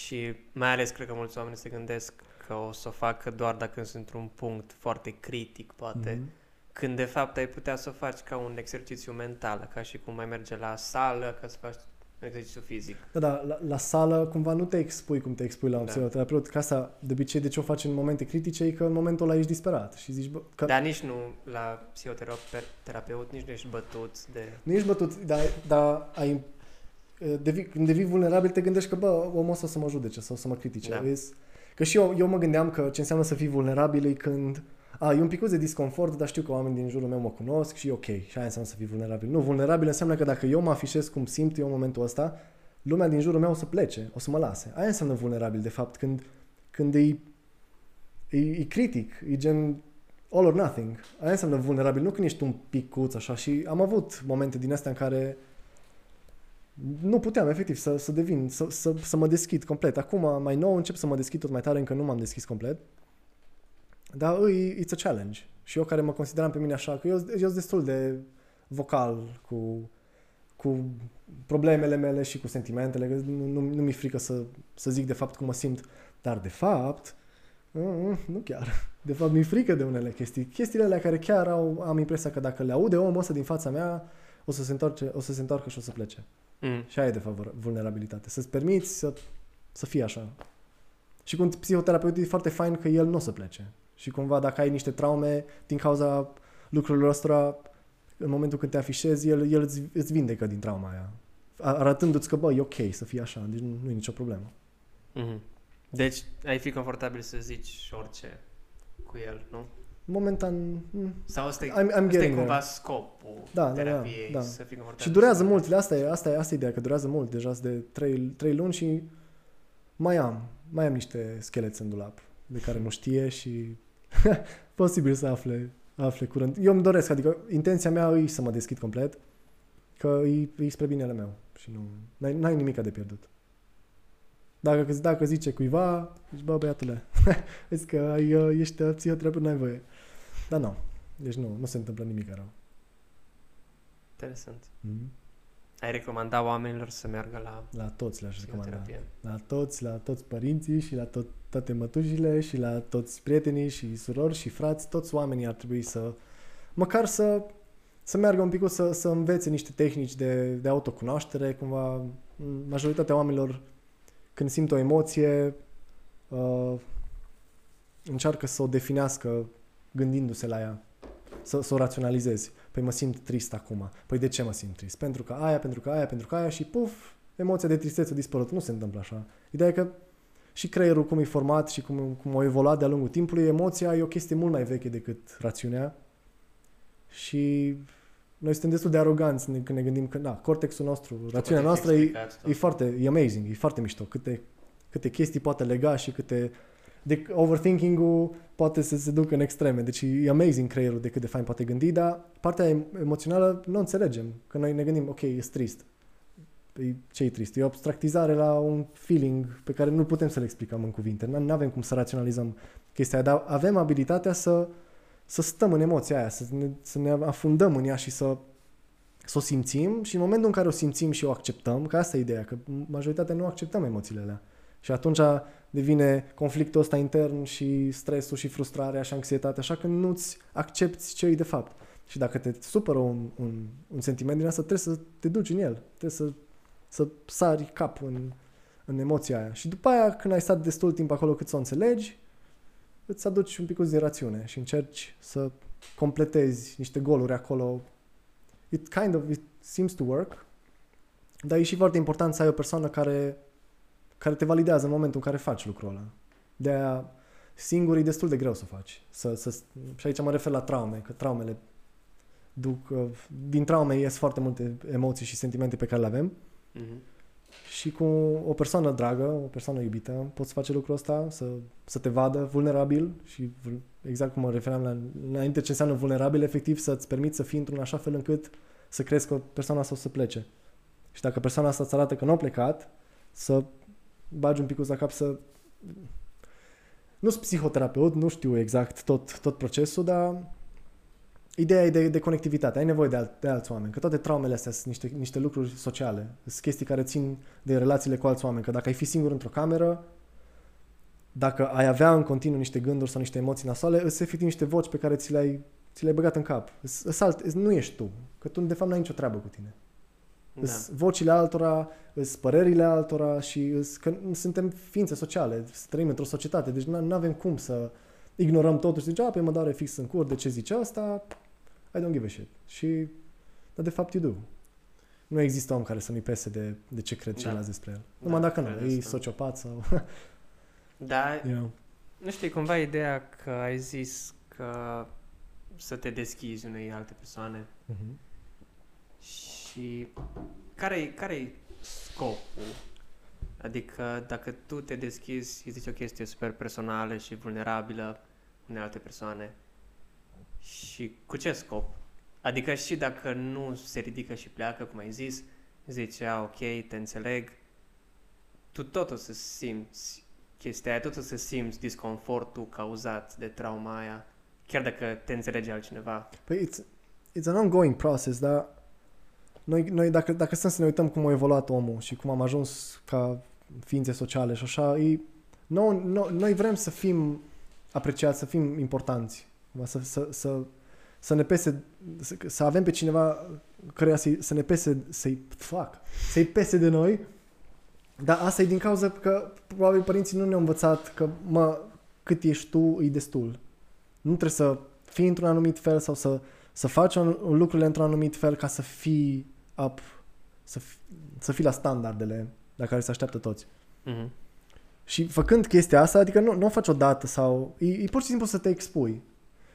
[SPEAKER 1] Și mai ales cred că mulți oameni se gândesc că o să o facă doar dacă sunt într-un punct foarte critic, poate.
[SPEAKER 2] Mhm.
[SPEAKER 1] Când de fapt ai putea să o faci ca un exercițiu mental, ca și cum mai merge la sală, ca să faci un exercițiu fizic.
[SPEAKER 2] Da, da, la, la sală cumva nu te expui cum te expui la un
[SPEAKER 1] Da.
[SPEAKER 2] psihoterapeut. Ca asta, de obicei, de ce o faci în momente critice, e că în momentul ăla ești disperat și zici, bă, că
[SPEAKER 1] Dar nici nu la psihoterapeut, nici nu ești bătut de...
[SPEAKER 2] nu ești bătut, dar, dar ai, devii, când devii vulnerabil te gândești că, bă, omul ăsta o să mă judece sau să mă critique.
[SPEAKER 1] Da.
[SPEAKER 2] Vezi? Că și eu, eu mă gândeam că ce înseamnă să fii vulnerabil e când a, e un pic de disconfort, dar știu că oamenii din jurul meu mă cunosc și e ok. Și aia înseamnă să fii vulnerabil. Nu, vulnerabil înseamnă că dacă eu mă afișez cum simt eu în momentul ăsta, lumea din jurul meu o să plece, o să mă lase. Aia înseamnă vulnerabil, de fapt, când, când e, e, e critic, e gen all or nothing. Aia înseamnă vulnerabil, nu când ești un picuț așa și am avut momente din astea în care nu puteam efectiv să, să devin, să, să, să mă deschid complet. Acum, mai nou, încep să mă deschid tot mai tare, încă nu m-am deschis complet. Dar e, it's a challenge. Și eu care mă consideram pe mine așa, că eu, eu sunt destul de vocal cu, cu problemele mele și cu sentimentele, că nu, nu, nu mi-e frică să, să zic de fapt cum mă simt, dar de fapt, mm, nu chiar. De fapt, mi-e frică de unele chestii. Chestiile alea care chiar au, am impresia că dacă le aude omul ăsta din fața mea, o să se întoarce, o să se întoarcă și o să plece.
[SPEAKER 1] Mm.
[SPEAKER 2] Și aia e de fapt vulnerabilitate. Să-ți permiți să, să fii așa. Și cu un psihoterapeut e foarte fain că el nu o să plece. Și cumva dacă ai niște traume din cauza lucrurilor astea, în momentul când te afișezi, el, el îți, îți vindecă din trauma aia. A- Arătându-ți că, bă, e ok să fii așa, deci nu, nu e nicio problemă.
[SPEAKER 1] Mhm. Deci ai fi confortabil să zici orice cu el, nu?
[SPEAKER 2] Momentan, mm,
[SPEAKER 1] Sau asta e,
[SPEAKER 2] I'm, I'm
[SPEAKER 1] asta e
[SPEAKER 2] getting
[SPEAKER 1] cumva
[SPEAKER 2] there.
[SPEAKER 1] scopul
[SPEAKER 2] Da, da, da,
[SPEAKER 1] terapiei,
[SPEAKER 2] da.
[SPEAKER 1] să fii confortabil.
[SPEAKER 2] Și durează
[SPEAKER 1] să-
[SPEAKER 2] mult, asta e, asta e, asta e ideea, că durează mult, deja sunt de 3, 3 luni și mai am, mai am niște scheleți în dulap de care nu știe și [LAUGHS] posibil să afle, afle curând. Eu îmi doresc, adică intenția mea e să mă deschid complet, că e, e spre binele meu și nu, n-ai, n-ai nimic de pierdut. Dacă, dacă zice cuiva, zici, bă, băiatule, [LAUGHS] vezi că ai, uh, ești psihoterapeut, n-ai voie. Dar nu, deci nu, nu se întâmplă nimic rău.
[SPEAKER 1] Interesant.
[SPEAKER 2] Mm?
[SPEAKER 1] Ai recomanda oamenilor să meargă la
[SPEAKER 2] La toți le-aș recomanda.
[SPEAKER 1] psihoterapie.
[SPEAKER 2] La toți, la toți părinții și la tot, toate mătușile și la toți prietenii și surori și frați, toți oamenii ar trebui să, măcar să, să meargă un pic să, să învețe niște tehnici de, de autocunoaștere, cumva m, majoritatea oamenilor când simt o emoție uh, încearcă să o definească gândindu-se la ea, să, să o raționalizezi. Păi mă simt trist acum. Păi de ce mă simt trist? Pentru că aia, pentru că aia, pentru că aia și puf, emoția de tristețe a dispărut. Nu se întâmplă așa. Ideea e că și creierul cum e format și cum, cum a evoluat de-a lungul timpului, emoția e o chestie mult mai veche decât rațiunea și noi suntem destul de aroganți când ne gândim că, da, cortexul nostru, rațiunea
[SPEAKER 1] Poate fi
[SPEAKER 2] noastră e,
[SPEAKER 1] explicat tot.
[SPEAKER 2] e foarte, e amazing, e foarte mișto. Câte, câte chestii poate lega și câte... De, overthinking-ul poate să se ducă în extreme. Deci e amazing creierul de cât de fain poate gândi, dar partea em- emoțională nu o înțelegem. Că noi ne gândim, ok, e trist. E, ce e trist? E o abstractizare la un feeling pe care nu putem să-l explicăm în cuvinte. Nu avem cum să raționalizăm chestia aia, dar avem abilitatea să, să stăm în emoția aia, să ne, să ne afundăm în ea și să, să o simțim și în momentul în care o simțim și o acceptăm, că asta e ideea, că majoritatea nu acceptăm emoțiile alea. Și atunci devine conflictul ăsta intern și stresul și frustrarea și anxietatea, așa că nu-ți accepti ce e de fapt. Și dacă te supără un, un, un sentiment din asta, trebuie să te duci în el. Trebuie să, să sari cap în, în emoția aia. Și după aia, când ai stat destul timp acolo cât să o înțelegi, îți aduci un pic de rațiune și încerci să completezi niște goluri acolo. It kind of, it seems to work, dar e și foarte important să ai o persoană care, care te validează în momentul în care faci lucrul ăla. De aia singur e destul de greu să faci. Să, să, și aici mă refer la traume, că traumele duc, uh, din traume ies foarte multe emoții și sentimente pe care le avem
[SPEAKER 1] Mhm.
[SPEAKER 2] și cu o persoană dragă, o persoană iubită, poți face lucrul ăsta, să, să te vadă vulnerabil și vul- exact cum mă refeream la, înainte ce înseamnă vulnerabil, efectiv să-ți permiți să fii într-un așa fel încât să crezi că persoana asta o să plece. Și dacă persoana asta îți arată că nu a plecat, să bagi un pic la cap să... Nu sunt psihoterapeut, nu știu exact tot, tot procesul, dar ideea e de, de conectivitate. Ai nevoie de, alt, de alți oameni. Că toate traumele astea sunt niște, niște lucruri sociale. Sunt chestii care țin de relațiile cu alți oameni. Că dacă ai fi singur într-o cameră, dacă ai avea în continuu niște gânduri sau niște emoții nasoale, îți efectiv niște voci pe care ți le-ai, ți le-ai băgat în cap. Îs, îs alt, îs, nu ești tu. Că tu, de fapt, n-ai nicio treabă cu tine.
[SPEAKER 1] Da.
[SPEAKER 2] Îs vocile altora, îs părerile altora și îs, că suntem ființe sociale, trăim într-o societate, deci nu avem cum să ignorăm totul și zice, a, pe mă doare fix în cur, de ce zice asta? I don't give a shit. Și, dar de fapt you do. Nu există om care să nu-i pese de, de ce cred
[SPEAKER 1] Da.
[SPEAKER 2] ceilalți despre el.
[SPEAKER 1] Da,
[SPEAKER 2] Numai dacă
[SPEAKER 1] cred
[SPEAKER 2] nu, e
[SPEAKER 1] asta.
[SPEAKER 2] sociopat sau... [LAUGHS]
[SPEAKER 1] Da,
[SPEAKER 2] you know.
[SPEAKER 1] nu știu, e cumva ideea că ai zis că să te deschizi unei alte persoane
[SPEAKER 2] Mhm.
[SPEAKER 1] Și care-i, care-i scopul? Adică dacă tu te deschizi, îi zici o chestie super personală și vulnerabilă unei alte persoane și cu ce scop? Adică și dacă nu se ridică și pleacă, cum ai zis, zici, a, ok, te înțeleg, tu tot o să simți chestia aia, tot o să simți disconfortul cauzat de trauma aia, chiar dacă te înțelege altcineva.
[SPEAKER 2] Păi it's, it's an ongoing process, dar noi, noi dacă, dacă stăm să ne uităm cum a evoluat omul și cum am ajuns ca ființe sociale și așa, e, noi, noi, noi vrem să fim apreciați, să fim importanți, să, să, să, să ne pese, să, să avem pe cineva căreia să, să ne pese, să-i, fuck, să-i pese de noi, dar asta e din cauza că probabil părinții nu ne-au învățat că, mă, cât ești tu, e destul. Nu trebuie să fii într-un anumit fel sau să, să faci un, lucrurile într-un anumit fel ca să fii up, să, fi, să fii la standardele la care se așteaptă toți.
[SPEAKER 1] Mhm.
[SPEAKER 2] Și făcând chestia asta, adică nu, nu o faci odată sau... E, e pur și simplu să te expui.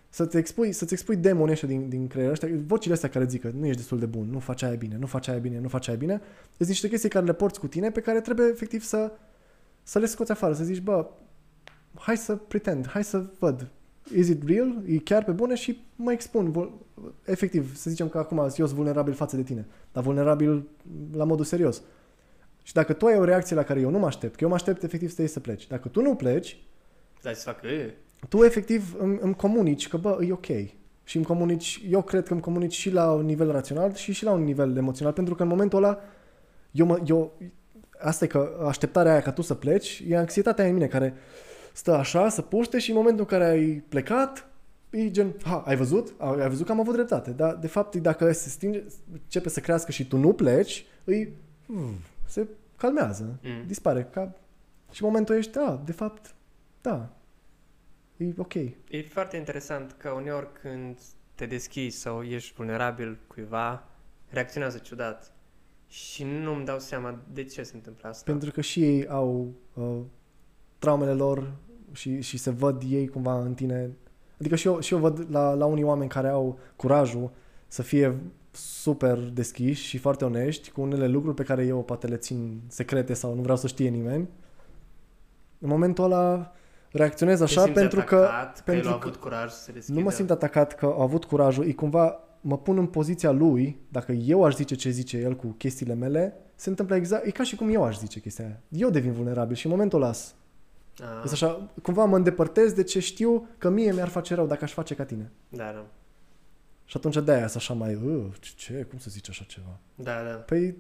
[SPEAKER 2] Să te expui, să-ți expui demonii ăștia din, din creier, ăștia, vocile astea care zic că nu ești destul de bun, nu faci aia bine, nu faci aia bine, nu faci aia bine. Sunt niște chestii care le porți cu tine pe care trebuie efectiv să, să le scoți afară, să zici, bă, hai să pretend, hai să văd. Is it real? E chiar pe bune și mă expun. Vol- Efectiv, să zicem că acum eu sunt vulnerabil față de tine, dar vulnerabil la modul serios. Și dacă tu ai o reacție la care eu nu mă aștept, că eu mă aștept efectiv să iei să pleci. Dacă tu nu pleci,
[SPEAKER 1] Stai să facă, "E,
[SPEAKER 2] tu efectiv îmi, îmi comunici că, bă, e ok. Și îmi comunici, eu cred că îmi comunici și la un nivel rațional și și la un nivel emoțional, pentru că în momentul ăla, eu, mă, eu asta e că așteptarea aia ca tu să pleci, e anxietatea aia în mine care stă așa, să puște și în momentul în care ai plecat, e gen, ha, ai văzut? Ai ai văzut că am avut dreptate. Dar, de fapt, dacă se stinge, începe să crească și tu nu pleci, îi, mm, se calmează,
[SPEAKER 1] Mm.
[SPEAKER 2] dispare. Ca... Și în momentul ești, da, de fapt, da, e ok.
[SPEAKER 1] E foarte interesant că uneori când te deschizi sau ești vulnerabil cuiva, reacționează ciudat. Și nu-mi dau seama de ce se întâmplă asta.
[SPEAKER 2] Pentru că și ei au uh, traumele lor și, și se văd ei cumva în tine. Adică și eu, și eu văd la, la unii oameni care au curajul să fie super deschiși și foarte onești cu unele lucruri pe care eu poate le țin secrete sau nu vreau să știe nimeni. În momentul ăla reacționez
[SPEAKER 1] Te
[SPEAKER 2] așa
[SPEAKER 1] simți
[SPEAKER 2] pentru că
[SPEAKER 1] atacat, că
[SPEAKER 2] pentru
[SPEAKER 1] el a
[SPEAKER 2] că-
[SPEAKER 1] avut curaj să se deschidă.
[SPEAKER 2] nu mă simt atacat că au avut curajul, e cumva mă pun în poziția lui, dacă eu aș zice ce zice el cu chestiile mele, se întâmplă exact, e ca și cum eu aș zice chestia aia. Eu devin vulnerabil și în momentul ăla las.
[SPEAKER 1] Ah,
[SPEAKER 2] Este așa, cumva mă îndepărtez de ce știu că mie mi-ar face rău dacă aș face ca tine.
[SPEAKER 1] Da, da.
[SPEAKER 2] Și atunci de-aia sunt așa mai, "Uh, ce, cum să zici așa ceva?
[SPEAKER 1] Da, da.
[SPEAKER 2] Păi,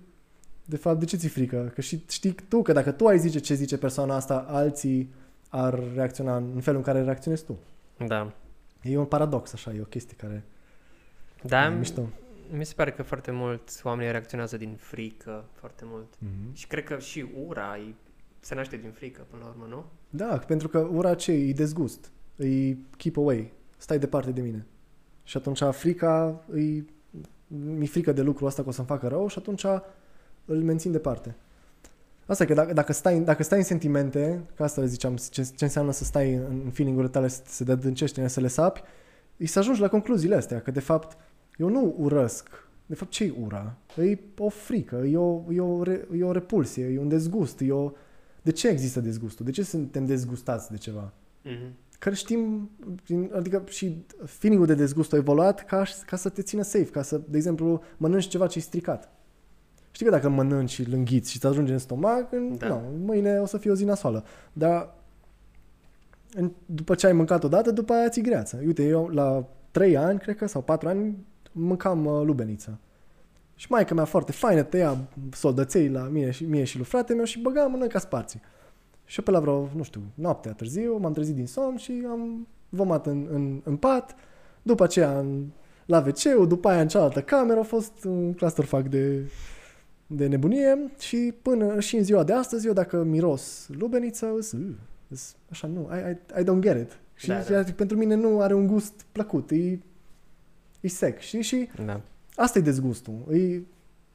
[SPEAKER 2] de fapt, de ce ți frică? Că și, știi tu că dacă tu ai zice ce zice persoana asta, alții ar reacționa în felul în care reacționezi tu.
[SPEAKER 1] Da.
[SPEAKER 2] E un paradox, așa, e o chestie care
[SPEAKER 1] Da,
[SPEAKER 2] e mișto.
[SPEAKER 1] mi se pare că foarte mult oamenii reacționează din frică, foarte mult.
[SPEAKER 2] Mhm.
[SPEAKER 1] Și cred că și ura e, se naște din frică, până la urmă, nu?
[SPEAKER 2] Da, pentru că ura ce e? E dezgust. E keep away. Stai departe de mine. Și atunci frica, îi, mi frică de lucrul ăsta că o să-mi facă rău și atunci îl mențin departe. Asta e că dacă, dacă, stai, dacă stai în sentimente, că asta le ziceam, ce, ce înseamnă să stai în în feeling-urile tale, să se adâncești, în ele, să le sapi, e să ajungi la concluziile astea, că de fapt eu nu urăsc. De fapt ce e ura? E o frică, e o, e o, re, e o repulsie, e un dezgust, e o... De ce există dezgustul? De ce suntem dezgustați de ceva?
[SPEAKER 1] Mhm.
[SPEAKER 2] care știm, prin- adică și feeling de dezgust a evoluat ca, ca să te țină safe, ca să, de exemplu, mănânci ceva ce e stricat. Știi că dacă mănânci și îl înghiți și îți ajunge în stomac, în,
[SPEAKER 1] Da.
[SPEAKER 2] da. nu, mâine o să fie o zi nasoală. Dar în, după ce ai mâncat odată, după aia ți greață. Uite, eu la 3 ani, cred că, sau 4 ani, mâncam uh, lubeniță. Și maica mea foarte faină, tăia soldăței la mine și, mie și lui frate meu și băga mână ca sparții. Și eu pe la vreo, nu știu, noaptea târziu, m-am trezit din somn și am vomat în, în, în pat. După aceea în, la wc după aia în cealaltă cameră a fost un clusterfuck de, de nebunie și până și în ziua de astăzi, eu dacă miros lubeniță, îs, uh, îs, așa nu, I, I, I don't get it. Și
[SPEAKER 1] Da,
[SPEAKER 2] da,
[SPEAKER 1] da.
[SPEAKER 2] da. pentru mine nu are un gust plăcut, e, e sec. Și, și
[SPEAKER 1] Da.
[SPEAKER 2] Asta e dezgustul. Îi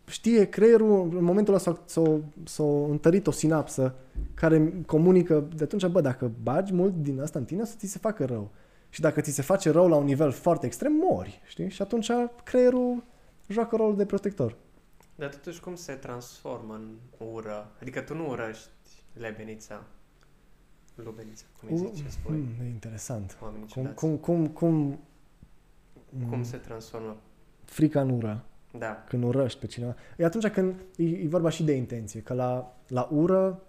[SPEAKER 2] știe creierul, în momentul ăla s-a, s-a, s-a întărit o sinapsă care comunică, de atunci, bă, dacă bagi mult din asta în tine, o să ți se facă rău. Și dacă ți se face rău la un nivel foarte extrem, mori, știi? Și atunci creierul joacă rolul de protector.
[SPEAKER 1] Dar totuși cum se transformă în ură? Adică tu nu urăști lebenița, lubenița, cum îi zice, spui,
[SPEAKER 2] Mm, e interesant.
[SPEAKER 1] oamenii
[SPEAKER 2] Cum,
[SPEAKER 1] ciudați.
[SPEAKER 2] cum, cum, cum,
[SPEAKER 1] cum
[SPEAKER 2] mm,
[SPEAKER 1] se transformă?
[SPEAKER 2] Frica în ură.
[SPEAKER 1] Da,
[SPEAKER 2] când urăști pe cineva. E atunci când e, e vorba și de intenție, că la, la ură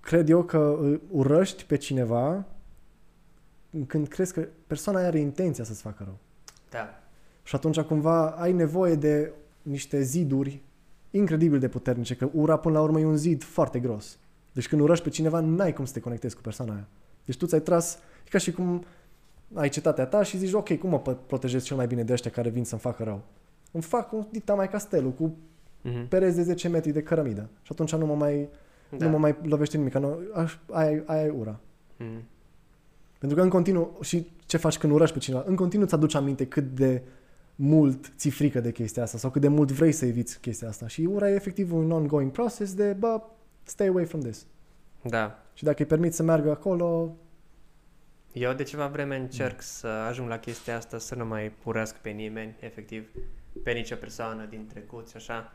[SPEAKER 2] cred eu că uh, urăști pe cineva când crezi că persoana aia are intenția să-ți facă rău.
[SPEAKER 1] da,
[SPEAKER 2] Și atunci cumva ai nevoie de niște ziduri incredibil de puternice, că ura până la urmă e un zid foarte gros. Deci când urăști pe cineva, n-ai cum să te conectezi cu persoana aia. Deci tu ți-ai tras, e ca și cum ai cetatea ta și zici, ok, cum mă p- protejez cel mai bine de ăștia care vin să-mi facă rău? Îmi fac un dita mai castelul cu
[SPEAKER 1] mhm,
[SPEAKER 2] pereți de 10 metri de cărămidă. Și atunci nu mă mai,
[SPEAKER 1] da.
[SPEAKER 2] nu mă mai lovește nimic. că Nu, aș, aia, aia e ura.
[SPEAKER 1] mhm.
[SPEAKER 2] Pentru că în continuu, și ce faci când urăști pe cineva, în continuu îți aduci aminte cât de mult ți frică de chestia asta sau cât de mult vrei să eviți chestia asta. Și ura e efectiv un ongoing process de, bă, stay away from this.
[SPEAKER 1] Da.
[SPEAKER 2] Și dacă îi permiți să meargă acolo,
[SPEAKER 1] Eu de ceva vreme încerc să ajung la chestia asta, să nu mai urăsc pe nimeni, efectiv, pe nicio persoană din trecut și așa.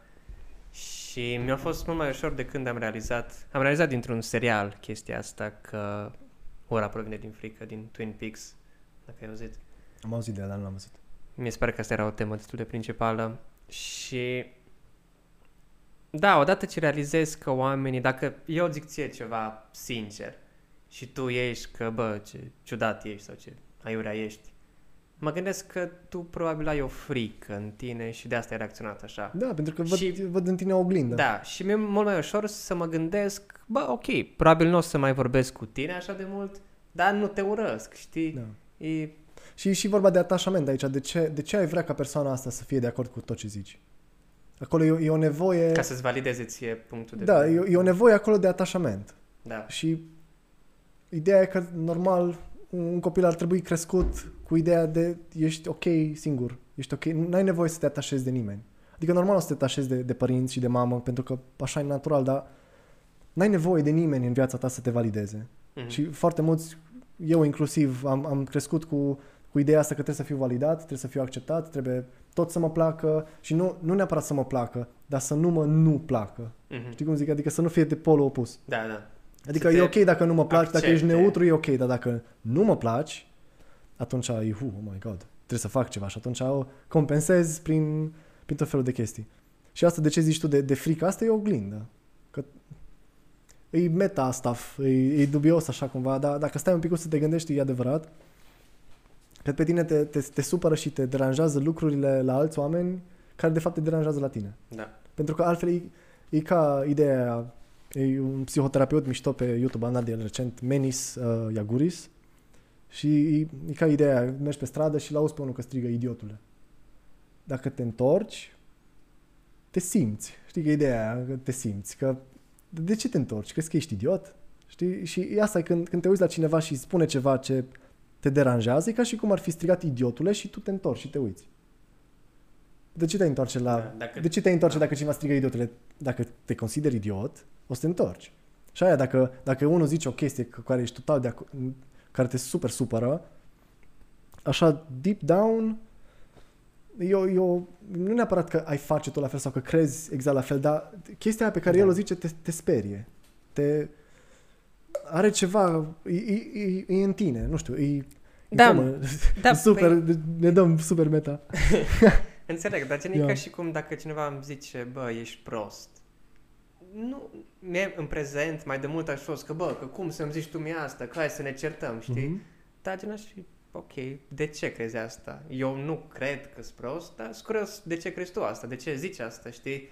[SPEAKER 1] Și mi-a fost mult mai ușor de când am realizat, am realizat dintr-un serial chestia asta că ura provine din frică, din Twin Peaks, dacă ai auzit.
[SPEAKER 2] am auzit de ea, dar nu l-am văzut.
[SPEAKER 1] Mi se pare că asta era o temă destul de principală și da, odată ce realizezi că oamenii, dacă eu zic ție ceva sincer și tu ești că, bă, ce ciudat ești sau ce aiurea ești, mă gândesc că tu probabil ai o frică în tine și de asta ai reacționat așa.
[SPEAKER 2] Da, pentru că văd,
[SPEAKER 1] Și-
[SPEAKER 2] văd în tine o oglindă.
[SPEAKER 1] Da, și mi-e mult mai ușor să mă gândesc, bă, ok, probabil nu o să mai vorbesc cu tine așa de mult, dar nu te urăsc, știi?
[SPEAKER 2] Da.
[SPEAKER 1] E,
[SPEAKER 2] Și și vorba de atașament aici. De ce, de ce ai vrea ca persoana asta să fie de acord cu tot ce zici? Acolo e, o- e o nevoie...
[SPEAKER 1] ca să-ți valideze ție punctul de
[SPEAKER 2] Da,
[SPEAKER 1] vedere.
[SPEAKER 2] e, e o nevoie acolo de atașament.
[SPEAKER 1] Da,
[SPEAKER 2] Și ideea e că, normal, un copil ar trebui crescut cu ideea de ești ok singur, ești ok, n-ai nevoie să te atașezi de nimeni. Adică normal o să te atașezi de, de părinți și de mamă, pentru că așa e natural, dar n-ai nevoie de nimeni în viața ta să te valideze.
[SPEAKER 1] Mhm.
[SPEAKER 2] Și foarte mulți, eu inclusiv, am, am crescut cu, cu ideea asta că trebuie să fiu validat, trebuie să fiu acceptat, trebuie tot să mă placă și nu, nu neapărat să mă placă, dar să nu mă nu placă.
[SPEAKER 1] Mhm.
[SPEAKER 2] Știi cum zic? Adică să nu fie de polul opus.
[SPEAKER 1] Da, da.
[SPEAKER 2] Adică
[SPEAKER 1] Să
[SPEAKER 2] e
[SPEAKER 1] te
[SPEAKER 2] ok dacă nu mă placi, dacă ești
[SPEAKER 1] accepte.
[SPEAKER 2] neutru e ok, dar dacă nu mă placi, atunci e, hu, oh my god, trebuie să fac ceva și atunci o compensez prin, prin tot felul de chestii. Și asta de ce zici tu de, de frică, asta e o oglindă. Că e meta stuff, e, e dubios așa cumva, dar dacă stai un pic să te gândești, e adevărat. Că pe tine te, te, te supără și te deranjează lucrurile la alți oameni care de fapt te deranjează la tine.
[SPEAKER 1] Da.
[SPEAKER 2] Pentru că altfel e, e ca ideea aia, e un psihoterapeut mișto pe YouTube, am dat de el recent, Menis uh, Iaguris, și e, e ca ideea aia, mergi pe stradă și l-auzi pe unul că strigă idiotule. Dacă te întorci, te simți. Știi că e ideea aia, că te simți, că de ce te întorci? Crezi că ești idiot? Știi? Și e asta, e când, când te uiți la cineva și spune ceva ce te deranjează, e ca și cum ar fi strigat idiotule și tu te întorci și te uiți. De ce te întorce la...
[SPEAKER 1] Da, dacă-
[SPEAKER 2] De ce te întorce
[SPEAKER 1] da.
[SPEAKER 2] dacă cineva strigă idiotule? Dacă te consideri idiot, o să te întorci. Și aia, dacă, dacă unul zice o chestie cu care ești total de aco- care te super supără, așa, deep down, eu, eu, nu neapărat că ai face tu la fel sau că crezi exact la fel, dar chestia aia pe care
[SPEAKER 1] Da.
[SPEAKER 2] el o zice te, te sperie. Te, are ceva, e, e, e, e în tine, nu știu, e,
[SPEAKER 1] Da,
[SPEAKER 2] e comă,
[SPEAKER 1] Da, [LAUGHS]
[SPEAKER 2] super,
[SPEAKER 1] Păi,
[SPEAKER 2] ne dăm super meta. [LAUGHS]
[SPEAKER 1] înțeleg, dar gen e
[SPEAKER 2] Ia.
[SPEAKER 1] ca și cum dacă cineva îmi zice, bă, ești prost. Nu, mie în prezent mai de mult aș fost că, bă, că cum să-mi zici tu mie asta, că hai să ne certăm, știi?
[SPEAKER 2] Mhm.
[SPEAKER 1] Dar gen aș fi, ok, de ce crezi asta? Eu nu cred că sunt prost, dar sunt curios de ce crezi tu asta, de ce zici asta, știi?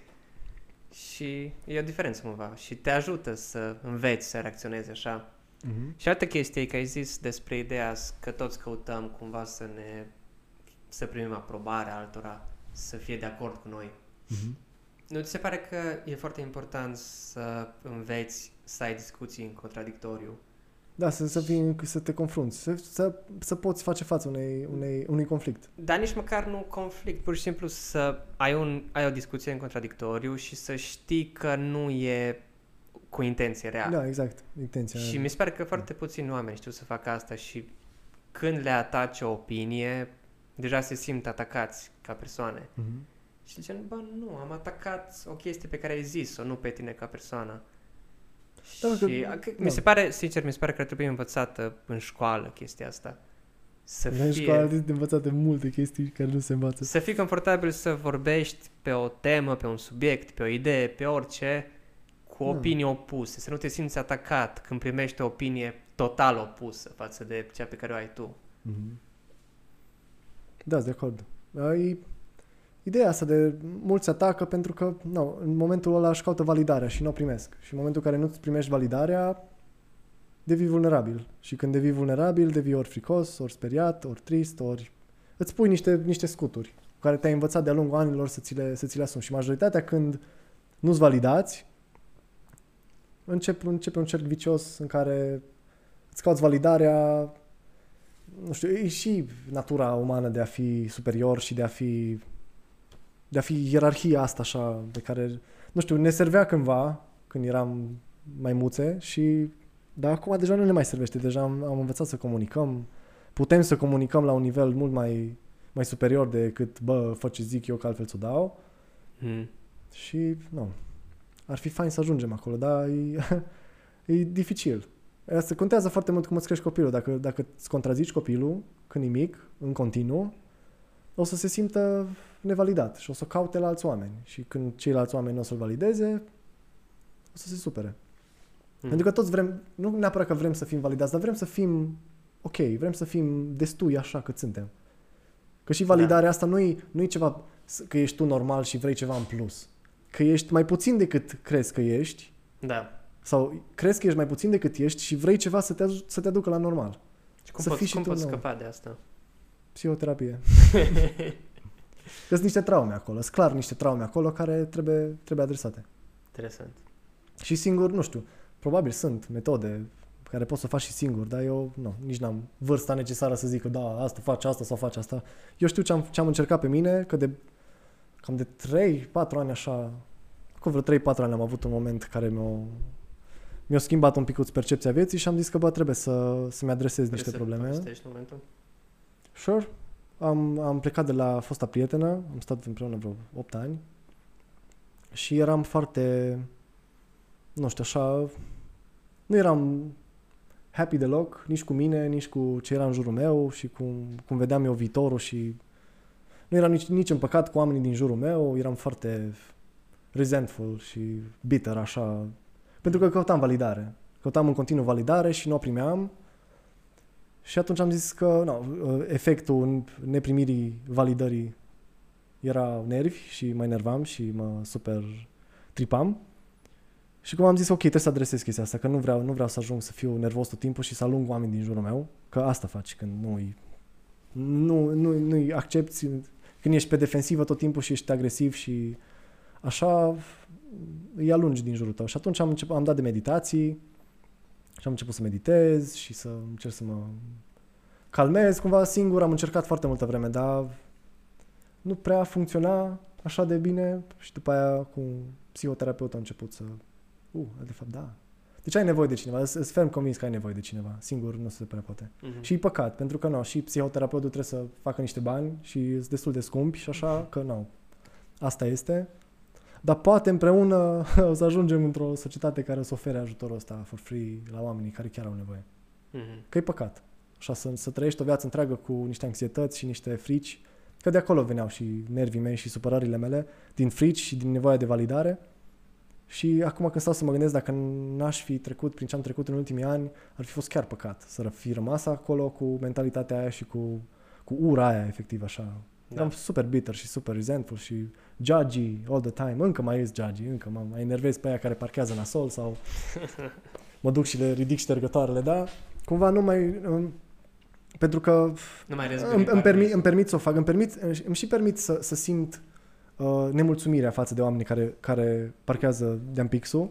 [SPEAKER 1] Și e o diferență cumva și te ajută să înveți să reacționezi așa.
[SPEAKER 2] Mhm.
[SPEAKER 1] Și altă chestie e că ai zis despre ideea că toți căutăm cumva să ne să primim aprobarea altora, să fie de acord cu noi.
[SPEAKER 2] Mhm.
[SPEAKER 1] Nu ți se pare că e foarte important să înveți să ai discuții în contradictoriu?
[SPEAKER 2] Da, să, să, fii, să te confrunți, să, să, să poți face față unei, unei, unui conflict.
[SPEAKER 1] Dar nici măcar nu conflict, pur și simplu să ai, un, ai o discuție în contradictoriu și să știi că nu e cu intenție reală.
[SPEAKER 2] Da, exact, intenția.
[SPEAKER 1] Și mi se pare că foarte puțini oameni știu să facă asta și când le ataci o opinie, deja se simt atacați ca persoane.
[SPEAKER 2] Mhm.
[SPEAKER 1] Și zicem, bă, nu, am atacat o chestie pe care ai zis-o, nu pe tine ca persoană.
[SPEAKER 2] Da,
[SPEAKER 1] și
[SPEAKER 2] că-
[SPEAKER 1] a- că,
[SPEAKER 2] da.
[SPEAKER 1] mi se pare, sincer, mi se pare că ar trebui învățată în școală chestia asta. Să
[SPEAKER 2] În
[SPEAKER 1] fie,
[SPEAKER 2] școală de învățate multe chestii care nu se învață.
[SPEAKER 1] să fii confortabil să vorbești pe o temă, pe un subiect, pe o idee, pe orice, cu
[SPEAKER 2] Da.
[SPEAKER 1] opinii opuse, să nu te simți atacat când primești o opinie total opusă față de cea pe care o ai tu.
[SPEAKER 2] Mhm. Da, sunt de acord. E, ideea asta de mulți se atacă pentru că nu, în momentul ăla își caută validarea și nu o primesc. Și în momentul în care nu-ți primești validarea, devii vulnerabil. Și când devii vulnerabil, devii ori fricos, ori speriat, ori trist, ori... Îți pui niște, niște scuturi cu care te-ai învățat de-a lungul anilor să ți le, să ți le asumi. Și majoritatea când nu-ți validați, încep, începe un cerc vicios în care îți cauți validarea, nu știu, e și natura umană de a fi superior și de a fi de a fi ierarhia asta așa de care, nu știu, ne servea cândva când eram mai muțe și dar acum deja nu ne mai servește, deja am, am învățat să comunicăm, putem să comunicăm la un nivel mult mai, mai superior decât, bă, fă ce zic eu că altfel ți-o dau
[SPEAKER 1] Mm.
[SPEAKER 2] și, nu, ar fi fain să ajungem acolo, dar e, [LAUGHS] e dificil. Asta contează foarte mult cum îți crești copilul. Dacă, dacă îți contrazici copilul când e mic, în continuu, o să se simtă nevalidat și o să caute la alți oameni. Și când ceilalți oameni nu o să-l valideze, o să se supere.
[SPEAKER 1] Mm.
[SPEAKER 2] Pentru că toți vrem, nu neapărat că vrem să fim validați, dar vrem să fim ok, vrem să fim destui așa cât suntem. Că și validarea asta nu e, nu e ceva s- că ești tu normal și vrei ceva în plus. Că ești mai puțin decât crezi că ești
[SPEAKER 1] Da.
[SPEAKER 2] Sau crezi că ești mai puțin decât ești și vrei ceva să te, aju- să te aducă la normal.
[SPEAKER 1] Și cum
[SPEAKER 2] Să fii
[SPEAKER 1] poți,
[SPEAKER 2] și
[SPEAKER 1] cum
[SPEAKER 2] tu
[SPEAKER 1] poți
[SPEAKER 2] nou.
[SPEAKER 1] scăpa de asta?
[SPEAKER 2] Psihoterapie. [LAUGHS] că sunt niște traume acolo, sunt clar niște traume acolo care trebuie, trebuie adresate.
[SPEAKER 1] Interesant.
[SPEAKER 2] Și singur, nu știu, probabil sunt metode care poți să faci și singur, dar eu nu, nici n-am vârsta necesară să zic că da, asta faci asta sau faci asta. Eu știu ce am, ce am încercat pe mine, că de cam de 3-4 ani așa, cu vreo 3-4 ani am avut un moment care mi-a, mi-a schimbat un pic percepția vieții și am zis că bă, trebuie să, să-mi adresez niște
[SPEAKER 1] Vrei să
[SPEAKER 2] probleme.
[SPEAKER 1] povestești în momentul?
[SPEAKER 2] Sure. Am, am plecat de la fosta prietenă, am stat împreună vreo 8 ani și eram foarte, nu știu, așa, nu eram happy deloc, nici cu mine, nici cu ce era în jurul meu și cum, cum vedeam eu viitorul și nu eram nici, nici împăcat cu oamenii din jurul meu, eram foarte resentful și bitter așa, pentru că căutam validare. Căutam în continuu validare și nu o primeam și atunci am zis că no, efectul neprimirii validării era nervi și mă enervam și mă super tripam. Și cum am zis, ok, trebuie să adresez chestia asta, că nu vreau, nu vreau să ajung să fiu nervos tot timpul și să alung oameni din jurul meu, că asta faci când nu nu, nu, nu accepti, când ești pe defensivă tot timpul și ești agresiv și așa îi alungi din jurul tău. Și atunci am, început, am dat de meditații și am început să meditez și să încerc să mă calmez. Cumva singur am încercat foarte multă vreme, dar nu prea funcționa așa de bine și după aia cu psihoterapeutul a început să... Uh, de fapt, da. Deci ai nevoie de cineva, sunt ferm convins că ai nevoie de cineva. Singur nu se prea poate.
[SPEAKER 1] Mhm.
[SPEAKER 2] Și e păcat, pentru că nu, și psihoterapeutul trebuie să facă niște bani și sunt destul de scumpi și așa că nu. Asta este. Dar poate împreună [LAUGHS] o să ajungem într-o societate care o să ofere ajutorul ăsta for free la oamenii care chiar au nevoie.
[SPEAKER 1] Mhm.
[SPEAKER 2] Că e păcat. Așa să, să trăiești o viață întreagă cu niște anxietăți și niște frici. Că de acolo veneau și nervii mei și supărările mele, din frici și din nevoia de validare. Și acum când stau să mă gândesc dacă n-aș fi trecut prin ce am trecut în ultimii ani, ar fi fost chiar păcat să fi rămas acolo cu mentalitatea aia și cu, cu ura aia, efectiv, așa.
[SPEAKER 1] Da.
[SPEAKER 2] Eram super bitter și super resentful și judgy all the time. Încă mai ești judgy, încă mă mai enervez pe aia care parchează nasol sau [LAUGHS] mă duc și le ridic ștergătoarele, da? Cumva nu mai... um, Pentru că
[SPEAKER 1] Nu mai răzgândi
[SPEAKER 2] îmi, îmi,
[SPEAKER 1] parcă
[SPEAKER 2] permit,
[SPEAKER 1] ești-
[SPEAKER 2] îmi permit să o fac, îmi, permit, îmi și permit să, să simt uh, nemulțumirea față de oamenii care, care parchează de pixul,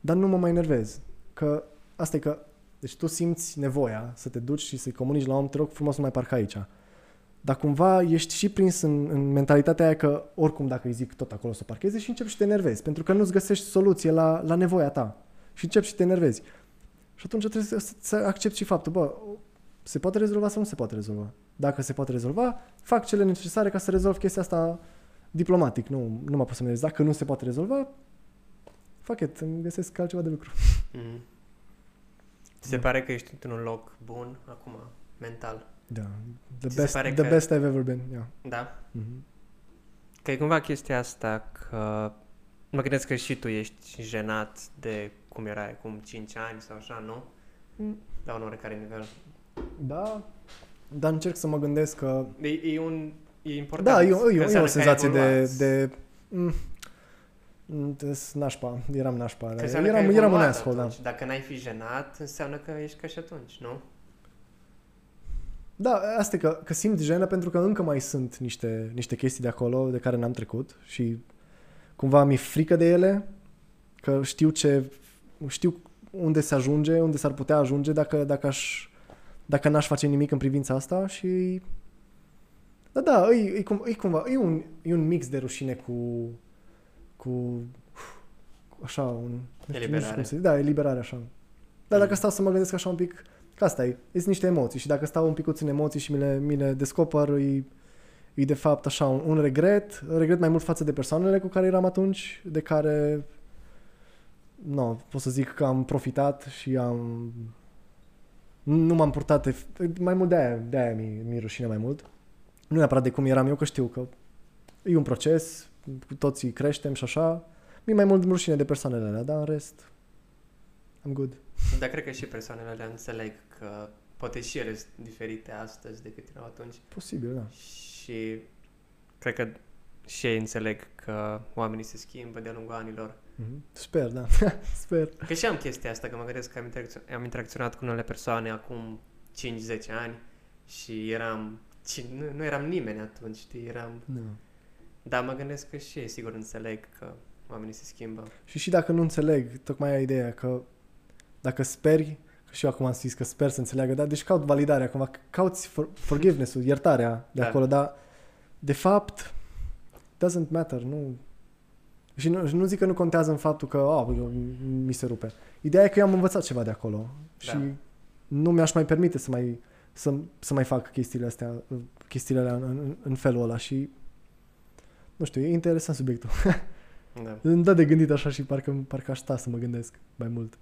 [SPEAKER 2] dar nu mă mai enervez. Că asta e că, deci tu simți nevoia să te duci și să-i comunici la om, te rog frumos, nu mai parca aici. Dar cumva ești și prins în, în mentalitatea aia că oricum dacă îi zic tot acolo să parcheze și începi și te enervezi, pentru că nu-ți găsești soluție la, la nevoia ta. Și începi și te enervezi. Și atunci trebuie să, să accepti și faptul, bă, se poate rezolva sau nu se poate rezolva? Dacă se poate rezolva, fac cele necesare ca să rezolv chestia asta diplomatic. Nu, nu mă pot să mă Dacă nu se poate rezolva, fuck it, îmi găsesc altceva de lucru.
[SPEAKER 1] Mhm. Ți se pare că ești într-un loc bun acum, mental?
[SPEAKER 2] Da. The,
[SPEAKER 1] Ți se
[SPEAKER 2] best,
[SPEAKER 1] pare
[SPEAKER 2] the
[SPEAKER 1] că-
[SPEAKER 2] best I've ever been, yeah.
[SPEAKER 1] Da?
[SPEAKER 2] Mhm.
[SPEAKER 1] Că e cumva chestia asta că mă gândesc că și tu ești jenat de cum erai acum 5 ani sau așa, nu?
[SPEAKER 2] Mm.
[SPEAKER 1] La un oricare nivel.
[SPEAKER 2] Da, dar încerc să mă gândesc că...
[SPEAKER 1] E, e un... E important.
[SPEAKER 2] Da, e,
[SPEAKER 1] că
[SPEAKER 2] o- e, o- e
[SPEAKER 1] înseamnă
[SPEAKER 2] o
[SPEAKER 1] că ai
[SPEAKER 2] senzație de...
[SPEAKER 1] evoluat.
[SPEAKER 2] de mm, mm, des- nașpa, eram nașpa.
[SPEAKER 1] Că înseamnă că
[SPEAKER 2] Eram,
[SPEAKER 1] ai
[SPEAKER 2] eram un
[SPEAKER 1] evoluat
[SPEAKER 2] asshole, da.
[SPEAKER 1] atunci. Dacă n-ai fi jenat, înseamnă că ești ca și atunci, nu?
[SPEAKER 2] Da, asta e că, că simt jenă pentru că încă mai sunt niște, niște chestii de acolo de care n-am trecut și cumva mi-e frică de ele, că știu ce, știu unde se ajunge, unde s-ar putea ajunge dacă, dacă, aș, dacă n-aș face nimic în privința asta și... Da, da, e, e, cum, e cumva, e un, e un mix de rușine cu, cu, cu așa, un... nu știu- nu știu
[SPEAKER 1] Eliberare.
[SPEAKER 2] cum să zic. Da, eliberare așa. Dar dacă stau să mă gândesc așa un pic, că asta e, sunt niște emoții și dacă stau un pic în emoții și mi le, mi le descoper, e, e de fapt așa un, un regret, regret mai mult față de persoanele cu care eram atunci, de care nu, pot să zic că am profitat și am nu m-am purtat ef- mai mult de aia, de aia mi, mi rușine mai mult. Nu neapărat de cum eram eu, că știu că e un proces, cu toții creștem și așa. Mi mai mult rușine de persoanele alea, dar în rest, I'm good.
[SPEAKER 1] Dar cred că și persoanele alea înțeleg că poate și ele sunt diferite astăzi decât erau atunci.
[SPEAKER 2] Posibil, da.
[SPEAKER 1] Și cred că și ei înțeleg că oamenii se schimbă de-a lungul anilor.
[SPEAKER 2] Mhm. Sper, da. [LAUGHS] Sper.
[SPEAKER 1] Că și am chestia asta, că mă gândesc că am, interacțio- am interacționat cu unele persoane acum 5-10 ani și eram... ci- Nu, nu eram nimeni atunci, știi? Eram...
[SPEAKER 2] Da.
[SPEAKER 1] Dar mă gândesc că și ei sigur înțeleg că oamenii se schimbă.
[SPEAKER 2] Și și dacă nu înțeleg, tocmai ai ideea că dacă speri, că și eu acum am zis că sper să înțeleagă, da, deci caut validarea, cumva, cauți for, forgiveness-ul, iertarea de
[SPEAKER 1] Da.
[SPEAKER 2] acolo, dar de fapt doesn't matter, nu și nu, și nu zic că nu contează în faptul că oh, mi se rupe. Ideea e că eu am învățat ceva de acolo și
[SPEAKER 1] Da.
[SPEAKER 2] nu mi-aș mai permite să mai, să, să mai fac chestiile astea, chestiile alea în, în, în felul ăla și nu știu, e interesant subiectul.
[SPEAKER 1] Da. [LAUGHS]
[SPEAKER 2] Îmi dă de gândit așa și parcă, parcă aș sta să mă gândesc mai mult.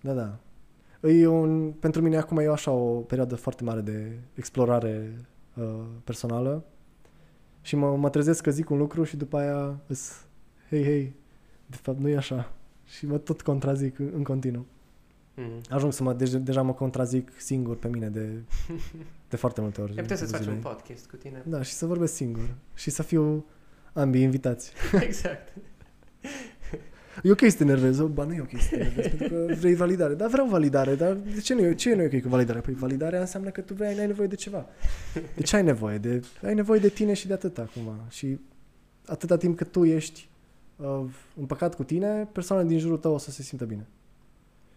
[SPEAKER 2] Da, da. E un, pentru mine acum e așa o perioadă foarte mare de explorare uh, personală și mă, mă trezesc că zic un lucru și după aia îs, hei, hei, de fapt nu e așa. Și mă tot contrazic în, în continuu.
[SPEAKER 1] Mm.
[SPEAKER 2] Ajung să mă, deci, deja mă contrazic singur pe mine de, de foarte multe ori.
[SPEAKER 1] Ai putea să-ți faci
[SPEAKER 2] zilei.
[SPEAKER 1] un podcast cu tine.
[SPEAKER 2] Da, și să vorbesc singur. Și să fiu ambii invitați. [LAUGHS]
[SPEAKER 1] exact.
[SPEAKER 2] E ok să te enervezi, ba nu e ok să te enervezi, pentru că vrei validare. Da, vreau validare, dar de ce nu e, ce nu e ok cu validarea? Păi validarea înseamnă că tu vrei, ai nevoie de ceva. De ce ai nevoie? De, ai nevoie de tine și de atât acum. Și atâta timp cât tu ești uh, împăcat cu tine, persoanele din jurul tău o să se simtă bine.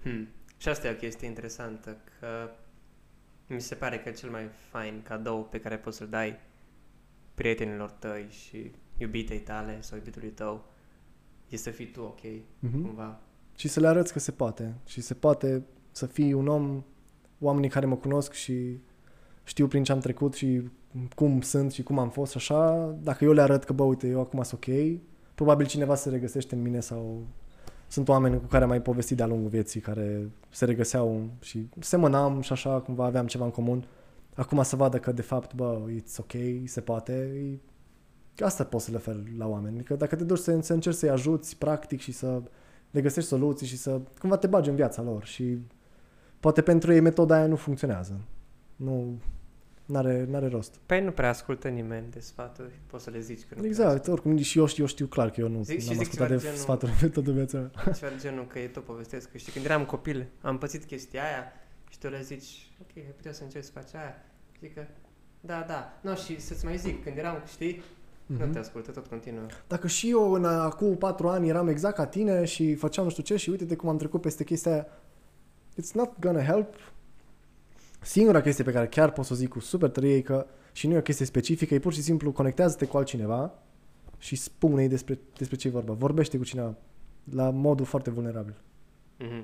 [SPEAKER 1] Hmm. Și asta e o chestie interesantă, că mi se pare că cel mai fain cadou pe care poți să-l dai prietenilor tăi și iubitei tale sau iubitului tău e să fii tu ok,
[SPEAKER 2] Mm-hmm.
[SPEAKER 1] cumva.
[SPEAKER 2] Și să le arăți că se poate. Și se poate să fii un om, oamenii care mă cunosc și știu prin ce am trecut și cum sunt și cum am fost așa, dacă eu le arăt că, bă, uite, eu acum sunt ok, probabil cineva se regăsește în mine sau sunt oameni cu care am mai povestit de-a lungul vieții, care se regăseau și semănam și așa, cumva aveam ceva în comun. Acum să vadă că, de fapt, bă, it's ok, se poate, e... asta poți să le oferi la oameni. Adică dacă te duci să, să încerci să-i ajuți practic și să le găsești soluții și să cumva te bagi în viața lor și poate pentru ei metoda aia nu funcționează. Nu, N-are, n-are rost.
[SPEAKER 1] Păi nu prea ascultă nimeni de sfaturi, poți să le zici că nu
[SPEAKER 2] Exact, oricum și eu, eu știu clar că eu nu
[SPEAKER 1] zic,
[SPEAKER 2] am ascultat de genul, sfaturi
[SPEAKER 1] pe
[SPEAKER 2] toată viața mea.
[SPEAKER 1] Ceva de genul că e tot povestesc, că știi, când eram copil, am pățit chestia aia și tu le zici, ok, ai putea să încerci să faci aia. Zic că, da, da. Nu, și să-ți mai zic, când eram, știi, mm-hmm. Nu mhm. te ascultă, tot continuă.
[SPEAKER 2] Dacă și eu în, acum patru ani eram exact ca tine și făceam nu știu ce și uite de cum am trecut peste chestia aia, it's not gonna help. Singura chestie pe care chiar pot să o zic cu super tărie e că și nu e o chestie specifică, e pur și simplu conectează-te cu altcineva și spune-i despre, despre ce e vorba. Vorbește cu cineva la modul foarte vulnerabil. Mm-hmm.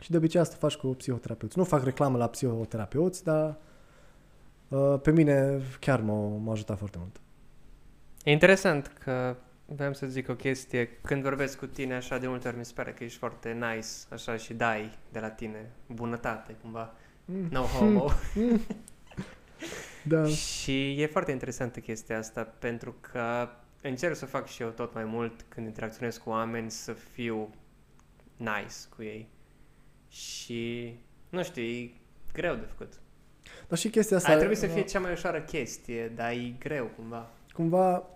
[SPEAKER 2] Și de obicei asta faci cu psihoterapeuți. Nu fac reclamă la psihoterapeuți, dar uh, pe mine chiar m-a, m-a ajutat foarte mult.
[SPEAKER 1] E interesant că vreau să zic o chestie. Când vorbesc cu tine așa de multe ori mi se pare că ești foarte nice așa și dai de la tine bunătate cumva. Mm. No homo. Mm. [LAUGHS]
[SPEAKER 2] Da.
[SPEAKER 1] Și e foarte interesantă chestia asta pentru că încerc să fac și eu tot mai mult când interacționez cu oameni să fiu nice cu ei. Și, nu știu, e greu de făcut.
[SPEAKER 2] Dar și chestia asta...
[SPEAKER 1] Ar trebui să fie cea mai ușoară chestie, dar e greu cumva.
[SPEAKER 2] Cumva,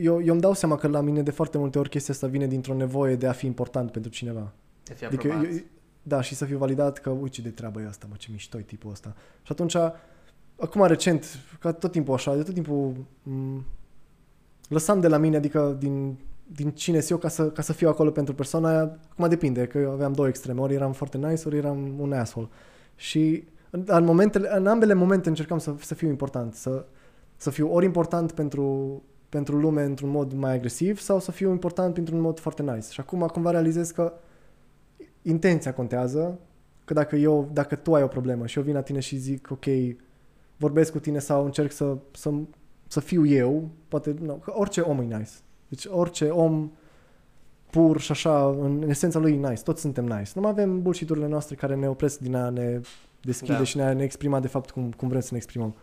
[SPEAKER 2] eu, eu îmi dau seama că la mine de foarte multe ori chestia asta vine dintr-o nevoie de a fi important pentru cineva.
[SPEAKER 1] De fi adică, eu,
[SPEAKER 2] da, și să fiu validat că, uite de treabă e asta, mă, ce mișto tipul ăsta. Și atunci acum recent, ca tot timpul așa, de tot timpul m- lăsam de la mine, adică din, din cine eu ca să, ca să fiu acolo pentru persoana aia. Acum depinde, că eu aveam două extreme, ori eram foarte nice, ori eram un asshole. Și în, în, momentele, în ambele momente încercam să, să fiu important, să, să fiu ori important pentru, pentru lume într-un mod mai agresiv sau să fiu important într-un mod foarte nice. Și acum cumva realizez că intenția contează, că dacă eu, dacă tu ai o problemă și eu vin la tine și zic, ok, vorbesc cu tine sau încerc să, să, să fiu eu, poate, no, că orice om e nice. Deci orice om pur și așa, în esența lui e nice, toți suntem nice. Nu mai avem bullshit noastre care ne opresc din a ne deschide da. și ne, a ne exprima de fapt cum, cum vrem să ne exprimăm.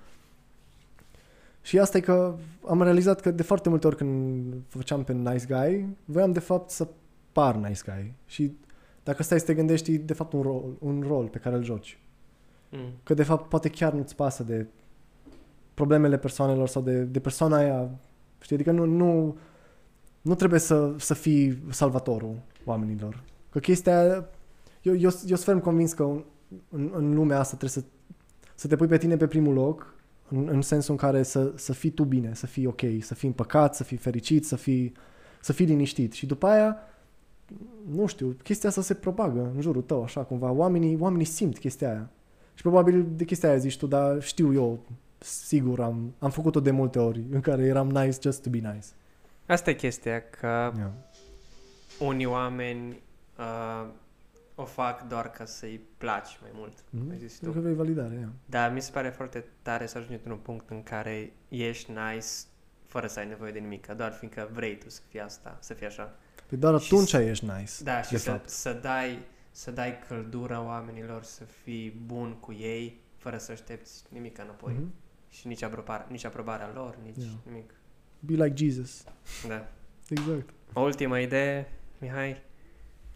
[SPEAKER 2] Și asta e că am realizat că de foarte multe ori când făceam pe nice guy, voiam de fapt să par nice guy. Și dacă stai să te gândești, e de fapt un rol, un rol pe care îl joci. Mm. Că de fapt poate chiar nu-ți pasă de problemele persoanelor sau de, de persoana aia. Știi? Adică nu, nu, nu trebuie să, să fii salvatorul oamenilor. Că chestia aia, eu, eu, eu sunt ferm convins că în, în lumea asta trebuie să, să te pui pe tine pe primul loc, în, în sensul în care să, să fii tu bine, să fii ok, să fii împăcat, să fii fericit, să fii, să fii liniștit. Și după aia, nu știu, chestia asta se propagă în jurul tău, așa cumva. Oamenii, oamenii simt chestia aia. Și probabil de chestia aia zici tu, dar știu eu, sigur, am, am făcut-o de multe ori, în care eram nice just to be nice.
[SPEAKER 1] Asta e chestia, că yeah. unii oameni uh, o fac doar ca să-i placi mai mult. Mm-hmm. Zis tu.
[SPEAKER 2] Că vei validare, yeah.
[SPEAKER 1] Dar mi se pare foarte tare să ajungi într-un punct în care ești nice fără să ai nevoie de nimic, doar fiindcă vrei tu să fii asta, să fii așa.
[SPEAKER 2] Păi doar atunci și ești nice.
[SPEAKER 1] Da, și să, să dai să dai căldură oamenilor, să fii bun cu ei, fără să aștepți nimic înapoi. Mm-hmm. Și nici, aprobarea, nici aprobarea lor, nici yeah. nimic.
[SPEAKER 2] Be like Jesus.
[SPEAKER 1] Da.
[SPEAKER 2] Exact.
[SPEAKER 1] O ultimă idee, Mihai.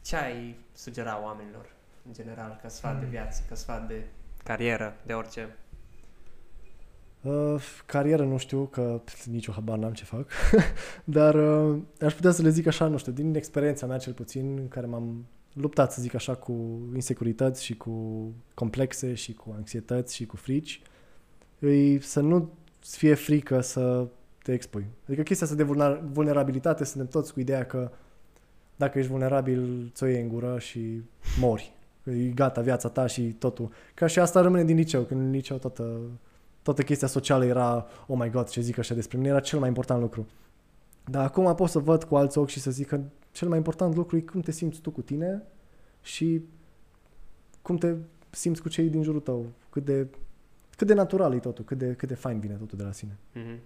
[SPEAKER 1] Ce ai sugera oamenilor, în general, ca sfat mm. de viață, ca sfat de carieră, de orice?
[SPEAKER 2] Uh, carieră nu știu, că nici o habar n-am ce fac, [LAUGHS] dar uh, aș putea să le zic așa, nu știu, din experiența mea cel puțin, în care m-am luptat, să zic așa, cu insecurități și cu complexe și cu anxietăți și cu frici, îi să nu fie frică să te expui. Adică chestia asta de vulnerabilitate, suntem toți cu ideea că dacă ești vulnerabil, ți-o iei în gură și mori. Că e gata viața ta și totul. Ca și asta rămâne din liceu. Când în liceu toată, toată chestia socială era, oh my god, ce zic așa despre mine, era cel mai important lucru. Dar acum pot să văd cu alți ochi și să zic că cel mai important lucru e cum te simți tu cu tine și cum te simți cu cei din jurul tău, cât de, cât de natural e totul, cât de, cât de fain vine totul de la sine.
[SPEAKER 1] Mhm.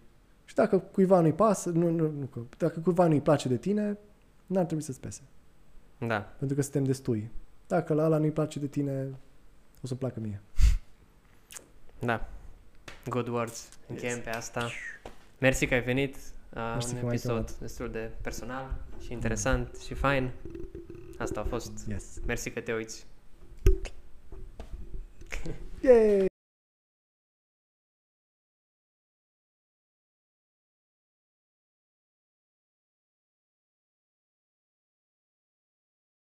[SPEAKER 2] Și dacă cuiva nu-i pasă, nu, nu, nu, că- dacă cuiva nu-i place de tine, n-ar trebui să-ți pese.
[SPEAKER 1] Da.
[SPEAKER 2] Pentru că suntem destui. Dacă la ala nu-i place de tine, o să placă mie.
[SPEAKER 1] Da. Good words. Încheiem pe asta. Mersi că ai venit. Uh,
[SPEAKER 2] Mersi
[SPEAKER 1] un
[SPEAKER 2] că m-ai
[SPEAKER 1] episod
[SPEAKER 2] chemat.
[SPEAKER 1] destul de personal și interesant și fain. Asta a fost.
[SPEAKER 2] Yes.
[SPEAKER 1] Mersi că te uiți.
[SPEAKER 2] Yay!